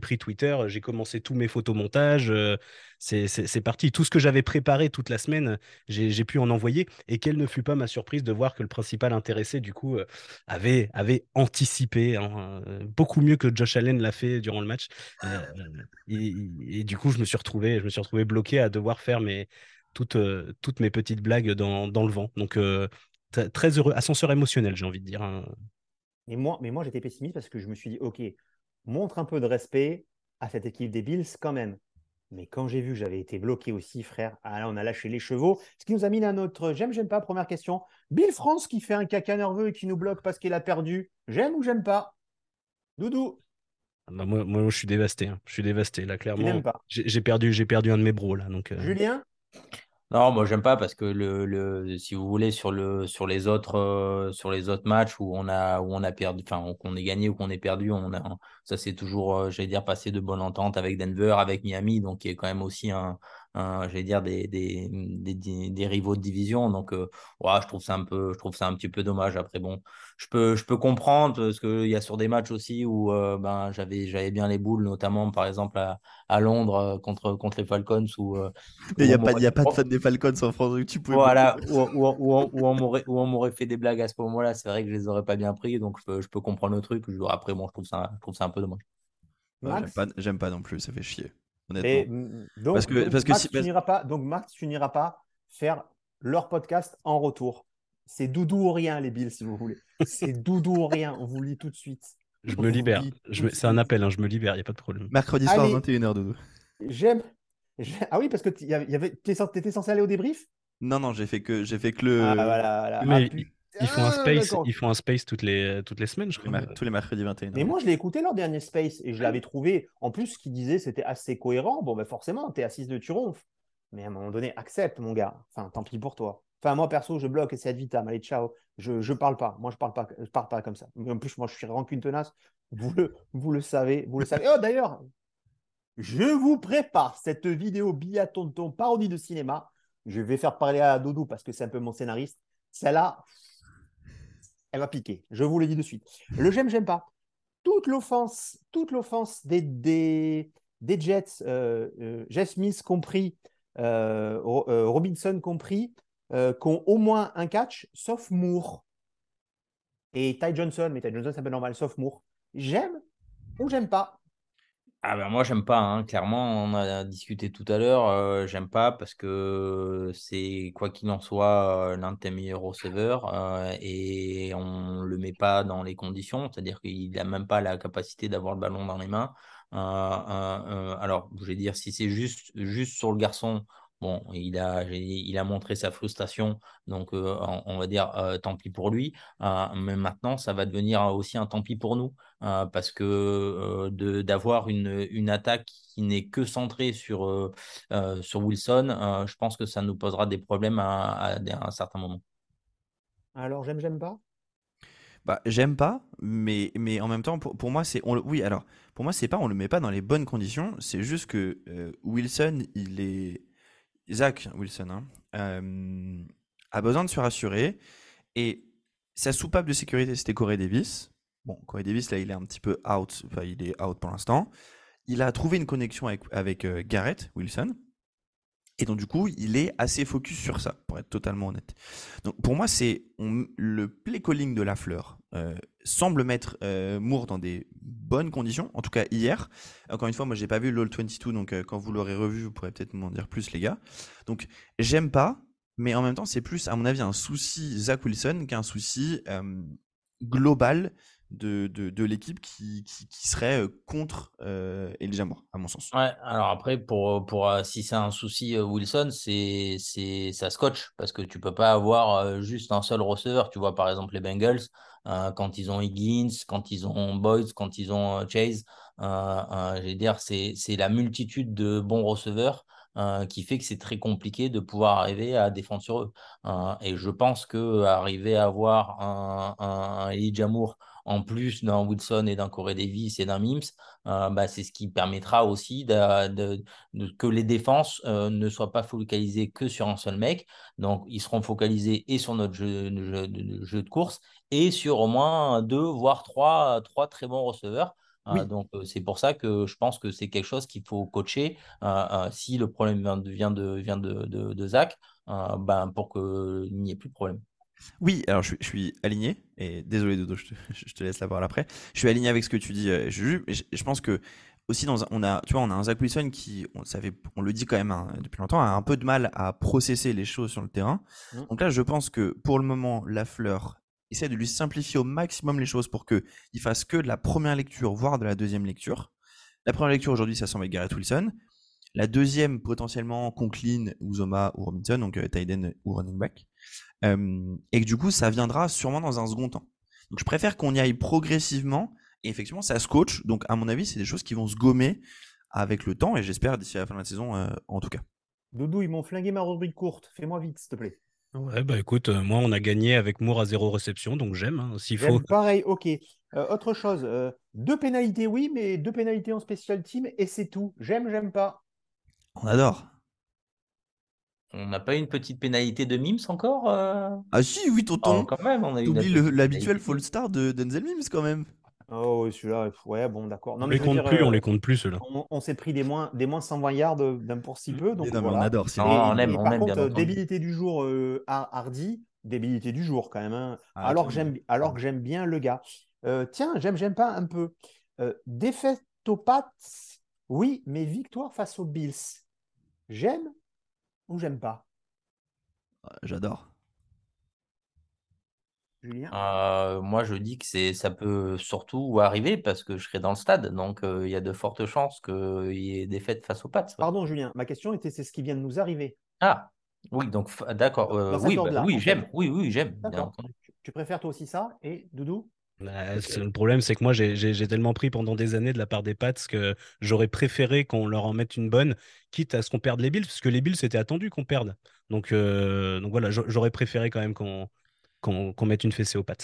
pris Twitter, j'ai commencé tous mes photomontages. euh, c'est parti. Tout ce que j'avais préparé toute la semaine, j'ai pu en envoyer. Et quelle ne fut pas ma surprise de voir que le principal intéressé, du coup, euh, avait, avait anticipé hein, euh, beaucoup mieux que Josh Allen l'a fait durant le match. Euh, et, du coup, je me suis retrouvé, je me suis retrouvé bloqué à devoir faire mes, toutes, toutes mes petites blagues dans, dans le vent. Donc, très heureux, ascenseur émotionnel, j'ai envie de dire. hein. Mais moi, mais moi j'étais pessimiste parce que je me suis dit, OK, montre un peu de respect à cette équipe des Bills quand même. Mais quand j'ai vu que j'avais été bloqué aussi, frère, ah là, on a lâché les chevaux. Ce qui nous a mis à notre j'aime, j'aime pas. Première question. Bill France qui fait un caca nerveux et qui nous bloque parce qu'il a perdu. J'aime ou j'aime pas? Doudou, Ah bah, moi, moi, je suis dévasté. hein. Je suis dévasté. Là, clairement, j'ai perdu, j'ai perdu un de mes bros. Là, donc, euh, Julien Non, moi j'aime pas parce que si vous voulez sur le sur les autres euh, sur les autres matchs où on a où on a perdu enfin qu'on ait gagné ou qu'on ait perdu, on a ça c'est toujours euh, j'allais dire passer de bonne entente avec Denver, avec Miami donc qui est quand même aussi un, un j'allais dire des, des, des, des, des rivaux de division donc euh, ouais, je trouve ça un peu je trouve ça un petit peu dommage après bon, je peux je peux comprendre parce que il y a sur des matchs aussi où euh, ben j'avais j'avais bien les boules notamment par exemple à, à Londres euh, contre contre les Falcons où euh, Il n'y a, pas- y a pas de fan des Falcons en France, donc tu pouvais. voilà, où, où, où, on- où on m'aurait où on m'aurait fait des blagues à ce moment-là, c'est vrai que je les aurais pas bien pris, donc je peux, je peux comprendre le truc. Je- Après, bon, je trouve ça, je trouve ça un peu dommage. Ouais, j'aime pas, j'aime pas non plus, ça fait chier. Honnêtement. Et, donc, Parce que- donc, parce que Max, si- tu n'iras pas, donc Max, tu n'iras pas faire leur podcast en retour. C'est doudou ou rien, les Bills, si vous voulez. C'est doudou ou rien. On vous le dit tout de suite. je On me libère. Je C'est un appel. hein, je me libère. Il y a pas de problème. Mercredi soir, Allez. 21h, Dodo. J'aime. j'ai- Ah oui, parce que tu étais censé aller au débrief? Non, non, j'ai fait que, j'ai fait que le. Ah, voilà, voilà. Mais Ah, ils- font un space. d'accord. Ils font un space toutes les toutes les semaines, je tous les crois. tous les mercredis 21h. Mais moi, je l'ai écouté leur dernier space et je l'avais trouvé. En plus, ce qu'il disait, c'était assez cohérent. Bon, ben forcément, t'es assise de triomphe. Mais à un moment donné, accepte, mon gars. Enfin, tant pis pour toi. Enfin, moi, perso, je bloque et c'est ad vitam. Allez, ciao. Je, je parle pas. Moi, je parle pas. Je parle pas comme ça. Mais en plus, moi, je suis rancune tenace. Vous le, vous le savez. Vous le savez. Oh, d'ailleurs, je vous prépare cette vidéo Billa Tonton parodie de cinéma. Je vais faire parler à Doudou parce que c'est un peu mon scénariste. Celle-là, elle va piquer. Je vous le dis de suite. Le j'aime, j'aime pas. Toute l'offense, toute l'offense des, Jets, euh, euh, Jeff Smith compris, euh, Ro- Robinson compris, qui ont au moins un catch, sauf Moore. Et Ty Johnson, mais Ty Johnson, c'est un normal, sauf Moore. J'aime ou j'aime pas. Ah ben moi j'aime pas, hein. Clairement on a discuté tout à l'heure, euh, j'aime pas parce que c'est quoi qu'il en soit euh, l'un de tes meilleurs receveurs euh, et on le met pas dans les conditions, c'est-à-dire qu'il n'a même pas la capacité d'avoir le ballon dans les mains. Alors je vais dire si c'est juste juste sur le garçon, bon il a il a montré sa frustration, donc euh, on, va dire euh, tant pis pour lui, Euh, mais maintenant ça va devenir aussi un tant pis pour nous euh, parce que euh, de d'avoir une, une attaque qui n'est que centrée sur, euh, euh, sur Wilson, euh, je pense que ça nous posera des problèmes à, à- à un certain moment. Alors, j'aime, j'aime pas? Bah, j'aime pas, mais, mais en même temps, pour, pour moi, c'est. on le- Oui, alors, pour moi, c'est pas on le met pas dans les bonnes conditions, c'est juste que euh, Wilson, il est. Zach Wilson, hein, euh, a besoin de se rassurer, et sa soupape de sécurité, c'était Corey Davis. Bon, Corey Davis, là, il est un petit peu out, enfin, il est out pour l'instant. Il a trouvé une connexion avec, avec euh, Garrett Wilson, et donc, du coup, il est assez focus sur ça, pour être totalement honnête. Donc pour moi, c'est le play calling de la fleur euh, semble mettre euh, Moore dans des bonnes conditions, en tout cas hier. Encore une fois, moi j'ai pas vu l'All 22, donc euh, quand vous l'aurez revu, vous pourrez peut-être m'en dire plus, les gars. Donc j'aime pas, mais en même temps, c'est plus, à mon avis, un souci Zach Wilson qu'un souci euh, global de, de, de l'équipe qui, qui, qui serait euh, contre euh, Elijah Moore, à mon sens. Ouais, alors après, pour, pour, euh, si c'est un souci euh, Wilson, c'est, c'est, ça scotche parce que tu peux pas avoir juste un seul receveur. Tu vois, par exemple, les Bengals, quand ils ont Higgins, quand ils ont Boyd, quand ils ont Chase, euh, dire, c'est, c'est la multitude de bons receveurs qui fait que c'est très compliqué de pouvoir arriver à défendre sur eux. Et je pense que arriver à avoir un, un, un Elijah Moore en plus d'un Wilson et d'un Corey Davis et d'un Mims, euh, bah, c'est ce qui permettra aussi de, de- de- que les défenses euh, ne soient pas focalisées que sur un seul mec. Donc, ils seront focalisés et sur notre jeu, jeu de, jeu de course et sur au moins deux, voire trois, trois très bons receveurs. Euh, donc, euh, c'est pour ça que je pense que c'est quelque chose qu'il faut coacher. Euh, si le problème vient de, vient de, vient de, de, de Zach, ben, pour qu'il n'y ait plus de problème. Oui, alors je, suis- je suis aligné, et désolé Dodo, je te, je te laisse la parole après. Je suis aligné avec ce que tu dis, euh, je, je pense que aussi dans un- on a, tu vois, on a un Zach Wilson qui, on, ça fait, on le dit quand même hein, depuis longtemps, a un peu de mal à processer les choses sur le terrain. Mm. Donc là, je pense que pour le moment, la fleur essaie de lui simplifier au maximum les choses pour qu'il fasse que de la première lecture, voire de la deuxième lecture. La première lecture aujourd'hui, ça semble être Garrett Wilson. La deuxième, potentiellement, Conklin, Uzoma ou Robinson, donc euh, Tyden ou running back. Euh, et que du coup, ça viendra sûrement dans un second temps. Donc je préfère qu'on y aille progressivement. Et effectivement, ça se coach. Donc à mon avis, c'est des choses qui vont se gommer avec le temps. Et j'espère d'ici la fin de la saison, euh, en tout cas. Doudou, ils m'ont flingué ma rubrique courte. Fais-moi vite, s'il te plaît. Ouais, bah écoute, euh, moi on a gagné avec Moore à zéro réception, donc j'aime. hein, S'il faut. Pareil, ok. Euh, autre chose, euh, deux pénalités, oui, mais deux pénalités en special team et c'est tout. J'aime, j'aime pas. On adore. On n'a pas eu une petite pénalité de Mims encore euh? Ah si, oui, Oh, tonton. quand même, on a eu l'habituel fall star de Denzel Mims quand même. Oh, oui, celui-là, ouais, bon, d'accord. On les compte dire, plus, on euh, les compte plus ceux-là. on, on s'est pris des moins, des moins 120 yards euh, d'un pour si peu. Donc non, mais on adore. on aime, Et on par aime, contre, bien euh, débilité du jour, euh, Har- Hardy, débilité du jour quand même. hein. Ah, alors que j'aime, alors que j'aime bien le gars. Euh, tiens, j'aime, j'aime pas un peu. Euh, défaite aux Pats, oui, mais victoire face aux Bills. J'aime ou j'aime pas, J'adore. Julien? Euh, moi, je dis que c'est, ça peut surtout arriver parce que je serai dans le stade. Donc, euh, il y a de fortes chances qu'il y ait des fêtes face aux Pats. ouais. Pardon, Julien, ma question était c'est ce qui vient de nous arriver. Ah, oui, donc, d'accord. Euh, oui, bah, oui, j'aime. Oui, oui, j'aime, tu préfères toi aussi ça Et Doudou? C'est- le problème, c'est que moi, j'ai tellement pris pendant des années de la part des Pats que j'aurais préféré qu'on leur en mette une bonne, quitte à ce qu'on perde les Bills, parce que les Bills, c'était attendu qu'on perde. Donc, euh, donc voilà, j'a- j'aurais préféré quand même qu'on qu'on qu'on mette une fessée aux Pats.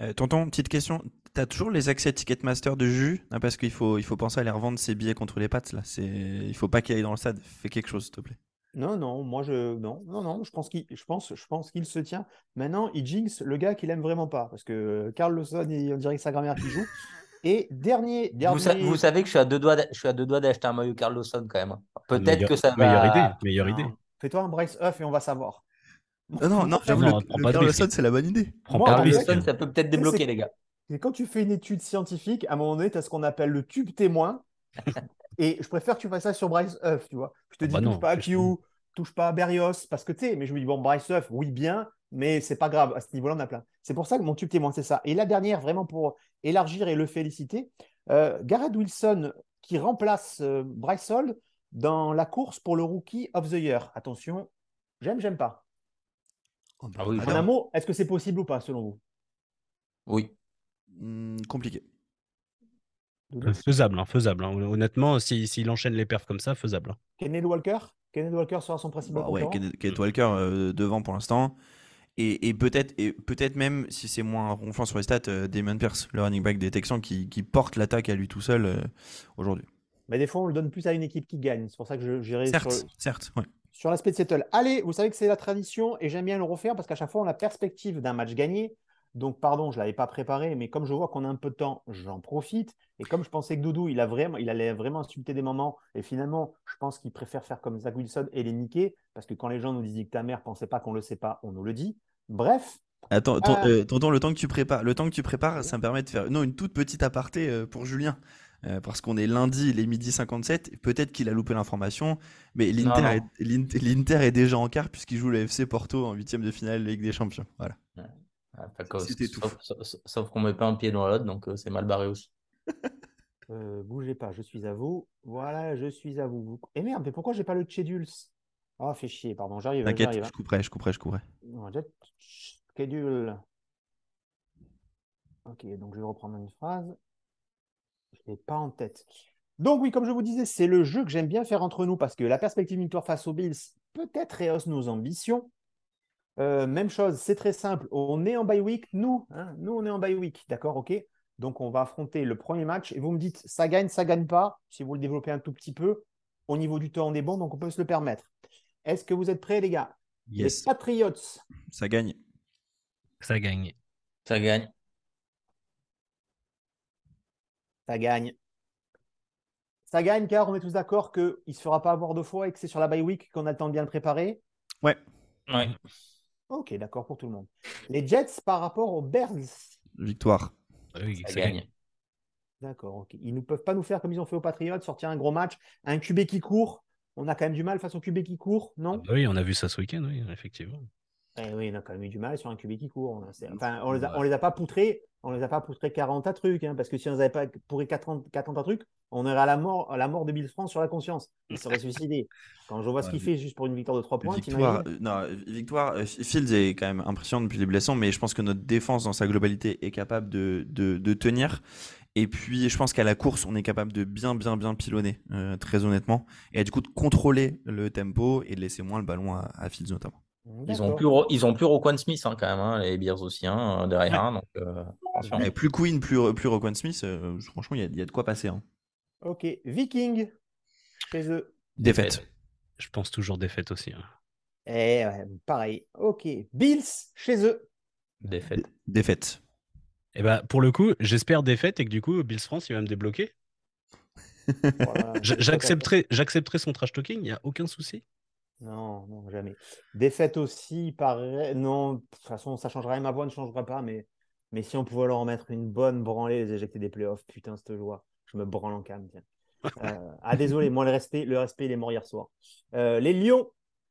Euh, tonton, petite question. T'as toujours les accès Ticketmaster de jus Non, Parce qu'il faut, il faut penser à les revendre ses billets contre les pattes là. Il faut pas qu'il aille dans le stade. Fais quelque chose, s'il te plaît. Non, non, moi je. Non, non, non, je pense qu'il je pense, je pense qu'il se tient. Maintenant, il jinx le gars qu'il aime vraiment pas. Parce que Carl Lawson, il- on dirait que c'est sa grand-mère qui joue. Et dernier. Vous, dernier... sa- vous savez que je suis à deux doigts, d'a- je suis à deux doigts d'acheter un maillot Carl Lawson quand même. hein. Peut-être Meilleur- que ça Meilleure va. idée, meilleure Non, idée. Fais-toi un Bryce Huff et on va savoir. Non, non, non, j'avoue, non, le, prends le pas de Carl risque. Lawson, c'est la bonne idée. Lawson, ça peut peut-être débloquer, les gars. C'est quand tu fais une étude scientifique, à un moment donné, tu as ce qu'on appelle le tube témoin. et je préfère que tu fasses ça sur Bryce Huff, tu vois. Je te Ah dis, bah touche non, pas à Q, touche pas à Berrios, parce que tu sais, mais je me dis, bon, Bryce Huff, oui, bien, mais c'est pas grave. À ce niveau-là, on a plein. C'est pour ça que mon tube témoin, c'est ça. Et la dernière, vraiment pour élargir et le féliciter, euh, Garrett Wilson qui remplace euh, Bryce Hall dans la course pour le Rookie of the Year. Attention, j'aime, j'aime pas. Ah oui, En un mot, est-ce que c'est possible ou pas, selon vous? Oui. hmm, compliqué. Euh, Faisable, hein, faisable. hein. Honnêtement, si- s'il enchaîne les perfs comme ça, faisable. hein. Kenneth Walker? Kenneth Walker sera son principal Bah ouais, Kenneth Kenneth Walker euh, devant pour l'instant. Et, et peut-être et peut-être même, si c'est moins ronflant sur les stats, euh, Damon Pierce, le running back des Texans, qui, qui porte l'attaque à lui tout seul euh, aujourd'hui. Mais des fois, on le donne plus à une équipe qui gagne. C'est pour ça que je- j'irai sur, Certes, certes. ouais. sur l'aspect de Seattle. Allez, vous savez que c'est la tradition et j'aime bien le refaire parce qu'à chaque fois, on a la perspective d'un match gagné. Donc, pardon, je ne l'avais pas préparé, mais comme je vois qu'on a un peu de temps, j'en profite. Et comme je pensais que Doudou, il, a vraiment, il allait vraiment insulter des moments, et finalement, je pense qu'il préfère faire comme Zach Wilson et les niquer, parce que quand les gens nous disent que ta mère pensait pas qu'on le sait pas, on nous le dit. Bref, Attends, ton- euh, tonton, le temps que tu prépares, le temps que tu prépares, ça me permet de faire non une toute petite aparté euh, pour Julien. Euh, parce qu'on est lundi, il est midi 57, peut-être qu'il a loupé l'information, mais l'Inter est, déjà en quart puisqu'il joue le FC Porto en huitième de finale de la Ligue des Champions. Voilà. Sauf, sauf- sauf qu'on met pas un pied dans l'autre, donc euh, c'est mal barré aussi. euh, bougez pas, je suis à vous. Voilà, je suis à vous. Et merde, mais pourquoi j'ai pas le schedules Ah, fait chier, pardon, j'arrive. T'inquiète, j'arrive, je hein. couperai, je couperai, je couperai. Ok, donc je vais reprendre une phrase. Je ne l'ai pas en tête. Donc oui, comme je vous disais, c'est le jeu que j'aime bien faire entre nous parce que la perspective victoire face aux Bills peut-être rehausse nos ambitions. Euh, même chose, c'est très simple. On est en bye week, nous, hein, nous on est en bye week, d'accord, ok? Donc on va affronter le premier match et vous me dites ça gagne, ça gagne pas. Si vous le développez un tout petit peu, au niveau du temps on est bon, donc on peut se le permettre. Est-ce que vous êtes prêts, les gars? Yes, Les Patriots, ça gagne. Ça gagne. Ça gagne. Ça gagne. Ça gagne car on est tous d'accord qu'il ne se fera pas avoir deux fois et que c'est sur la bye week qu'on a le temps de bien le préparer? Ouais, Ouais. Ok, d'accord pour tout le monde. Les Jets par rapport aux Bears. victoire. Ah oui, Ça ça gagne. gagne. D'accord, ok. Ils ne peuvent pas nous faire comme ils ont fait aux Patriots, sortir un gros match, un QB qui court. On a quand même du mal face au QB qui court, non? Ah bah oui, on a vu ça ce week-end, oui, effectivement. Eh oui, on a quand même eu du mal sur un QB qui court. C'est- Enfin, on les a, on les a pas poutrés, on les a pas poutrés 40 à trucs, hein, parce que si on les avait pas pourri 40, 40 à trucs, on aurait à la mort, à la mort de Bill France sur la conscience. Il serait suicidé. Quand je vois ce qu'il fait juste pour une victoire de 3 points, Victoire, euh, non, victoire. euh, Fields est quand même impressionnant depuis les blessures, mais je pense que notre défense dans sa globalité est capable de, de, de tenir. Et puis, je pense qu'à la course, on est capable de bien, bien, bien pilonner, euh, très honnêtement. Et du coup, de contrôler le tempo et de laisser moins le ballon à, à Fields notamment. Ils ont plus, ils ont plus Roquan Smith hein, quand même, hein, les Bears aussi, hein, derrière. hein, donc, euh, attention. Et plus Queen, plus, plus Roquan Smith, euh, franchement, il y, a- il y a de quoi passer. hein. Ok, Viking, chez eux. Défaite. Je pense toujours défaite aussi. hein. Eh ouais, pareil. Ok, Bills, chez eux. Défaite. Défaite. Et bah, pour le coup, j'espère défaite et que du coup, Bills France, il va me débloquer. Voilà. J'accepterai son trash talking, il n'y a aucun souci. Non, non, jamais. Défaite aussi, pareil. Non, de toute façon, ça changera rien. Ma voix ne changera pas, mais, mais si on pouvait leur en mettre une bonne branlée, les éjecter des playoffs, putain, cette joie. Je me branle en calme, tiens. Euh, ah, désolé, moi, le respect, le respect, il est mort hier soir. Euh, les Lions,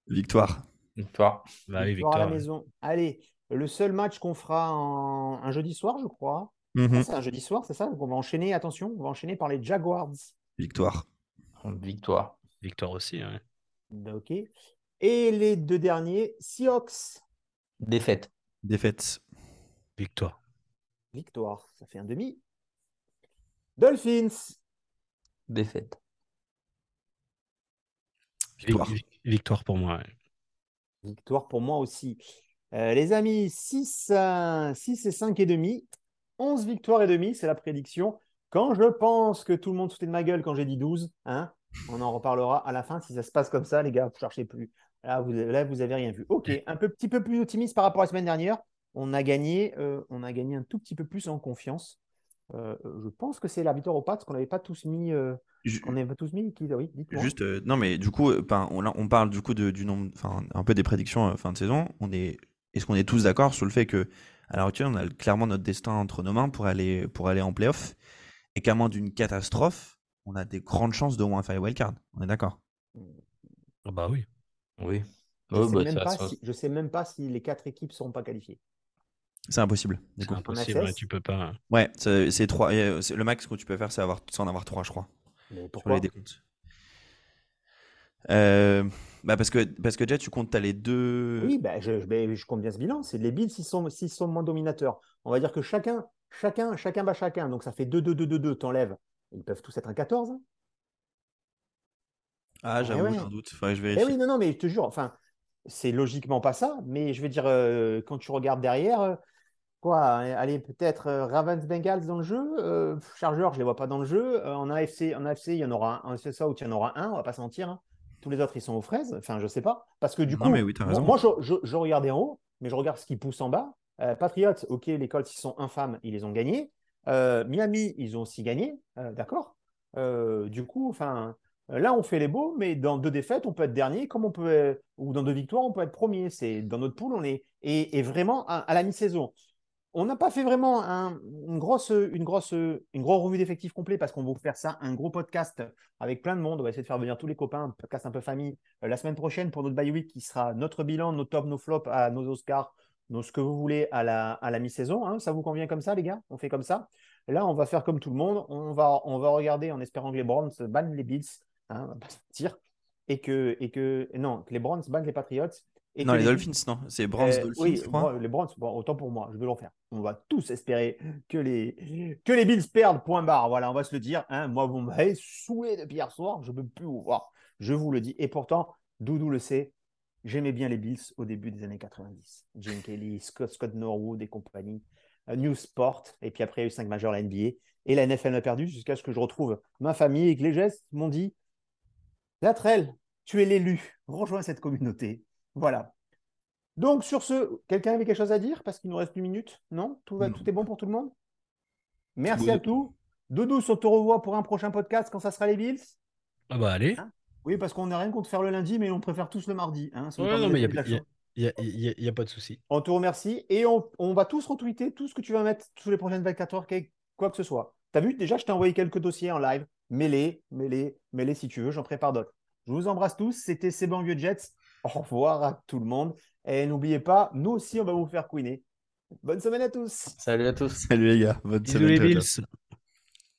Victoire. Victoire. Bah victoire à la maison. Allez, le seul match qu'on fera en... un jeudi soir, je crois. Mhm. Ah, c'est un jeudi soir, c'est ça? Donc on va enchaîner, attention, on va enchaîner par les Jaguars. Victoire. Victoire. Victoire aussi. ouais. Ok. Et les deux derniers, Seahawks, Défaite. Défaite. Victoire. victoire. Ça fait un demi. Dolphins, Défaite. Victoire. Vi- vi- Victoire pour moi. ouais. Victoire pour moi aussi. Euh, les amis, 6, 6 et 5 et demi. 11 victoires et demi, c'est la prédiction. Quand je pense que tout le monde se foutait de ma gueule quand j'ai dit 12, hein, on en reparlera à la fin. Si ça se passe comme ça, les gars, vous ne cherchez plus. Là, vous là, vous avez rien vu. Ok, un peu, petit peu plus optimiste par rapport à la semaine dernière. On a gagné, euh, on a gagné un tout petit peu plus en confiance. Euh, je pense que c'est la victoire aux pattes qu'on n'avait pas tous mis. euh, qu'on n'avait pas tous mis. Qui, oui. Juste, euh, non, mais du coup, euh, ben, on, on parle du coup de, du nombre, enfin, un peu des prédictions euh, fin de saison. On est, est-ce qu'on est tous d'accord sur le fait que, à l'heure actuelle, on a clairement notre destin entre nos mains pour aller, pour aller en playoff, et qu'à moins d'une catastrophe, on a des grandes chances de moins faire les wildcards. On est d'accord? Ah bah oui. Oui. Je sais bah, ça- si- sais même pas si les quatre équipes ne seront pas qualifiées. C'est impossible. C'est impossible, ouais, tu peux pas. Ouais, c'est trois. euh, c'est- le max que tu peux faire, c'est avoir, c'est en avoir trois, je crois. Mais pourquoi les décomptes. Euh, bah parce que parce que déjà tu comptes t'as les deux. Oui, ben, je, je- je compte bien ce bilan. C'est les Bills, s'ils sont, s'ils sont moins dominateurs. On va dire que chacun, chacun, chacun bat chacun. Donc ça fait 2-2-2-2-2, t'enlèves. Ils peuvent tous être un 14. hein. Ah j'avoue, ouais. j'ai un doute. Faudrait que je Eh oui, non, non, mais je te jure, enfin, c'est logiquement pas ça. Mais je veux dire, euh, quand tu regardes derrière, euh, quoi, allez, peut-être euh, Ravens Bengals dans le jeu. Chargers, je les vois pas dans le jeu. En AFC, en AFC, il y en aura un. C'est ça où il y en aura un, on va pas se mentir. hein. Tous les autres, ils sont aux fraises. Enfin, je sais pas. Parce que du Non, coup, mais oui, moi, je, je, je regardais en haut, mais je regarde ce qui pousse en bas. Patriots, ok, les Colts, ils sont infâmes, ils les ont gagnés. Euh, Miami, ils ont aussi gagné, euh, d'accord. Euh, du coup, enfin, là, on fait les beaux, mais dans deux défaites, on peut être dernier, comme on peut, ou dans deux victoires, on peut être premier. C'est dans notre poule, on est et, vraiment à, la mi-saison. On n'a pas fait vraiment un- une grosse, une grosse, une grosse revue d'effectifs complet parce qu'on va faire ça, un gros podcast avec plein de monde. On va essayer de faire venir tous les copains, un podcast un peu famille la semaine prochaine pour notre bye week qui sera notre bilan, nos tops, nos flops, à nos Oscars, nos ce que vous voulez à la, à la mi-saison. hein. Ça vous convient comme ça, les gars? On fait comme ça. Là, on va faire comme tout le monde. On va, on va regarder en espérant que les Browns bannent les Bills, hein, on va pas se mentir, et que, et que non, que les Browns bannent les Patriots. Et Non, les Dolphins, non. C'est Browns euh, Dolphins, oui, moi, les Browns, bon, autant pour moi, je vais l'en faire. On va tous espérer que les, que les Bills perdent, point barre. Voilà, on va se le dire. hein. Moi, vous m'avez saoulé depuis hier soir, je ne peux plus vous voir. Je vous le dis. Et pourtant, Doudou le sait, j'aimais bien les Bills au début des années 90. Jim Kelly, Scott, Scott Norwood et compagnie. euh, New Sport, et puis après, il y a eu 5 majeurs la NBA. Et la NFL m'a perdu jusqu'à ce que je retrouve ma famille et que les gestes m'ont dit Latrell, tu es l'élu, rejoins cette communauté. Voilà. Donc, sur ce, quelqu'un avait quelque chose à dire parce qu'il nous reste une minute? Non? Tout, va, Non. tout est bon pour tout le monde? Merci à tous. Doudou, on te revoit pour un prochain podcast quand ça sera les Bills? Ah bah allez. Hein? Oui, parce qu'on n'a rien contre faire le lundi, mais on préfère tous le mardi. hein, si Ouais, non, mais il n'y a, a- pas de souci. On te remercie et on, on va tous retweeter tout ce que tu vas mettre sous les prochaines 24 heures, quoi que ce soit. Tu as vu, déjà, je t'ai envoyé quelques dossiers en live. Mets-les, mets-les, mets-les si tu veux, j'en prépare d'autres. Je vous embrasse tous. C'était ces banlieues Jets. Au revoir à tout le monde. Et n'oubliez pas, nous aussi, on va vous faire couiner. Bonne semaine à tous. Salut à tous. Salut les gars, bonne Bisous semaine. les.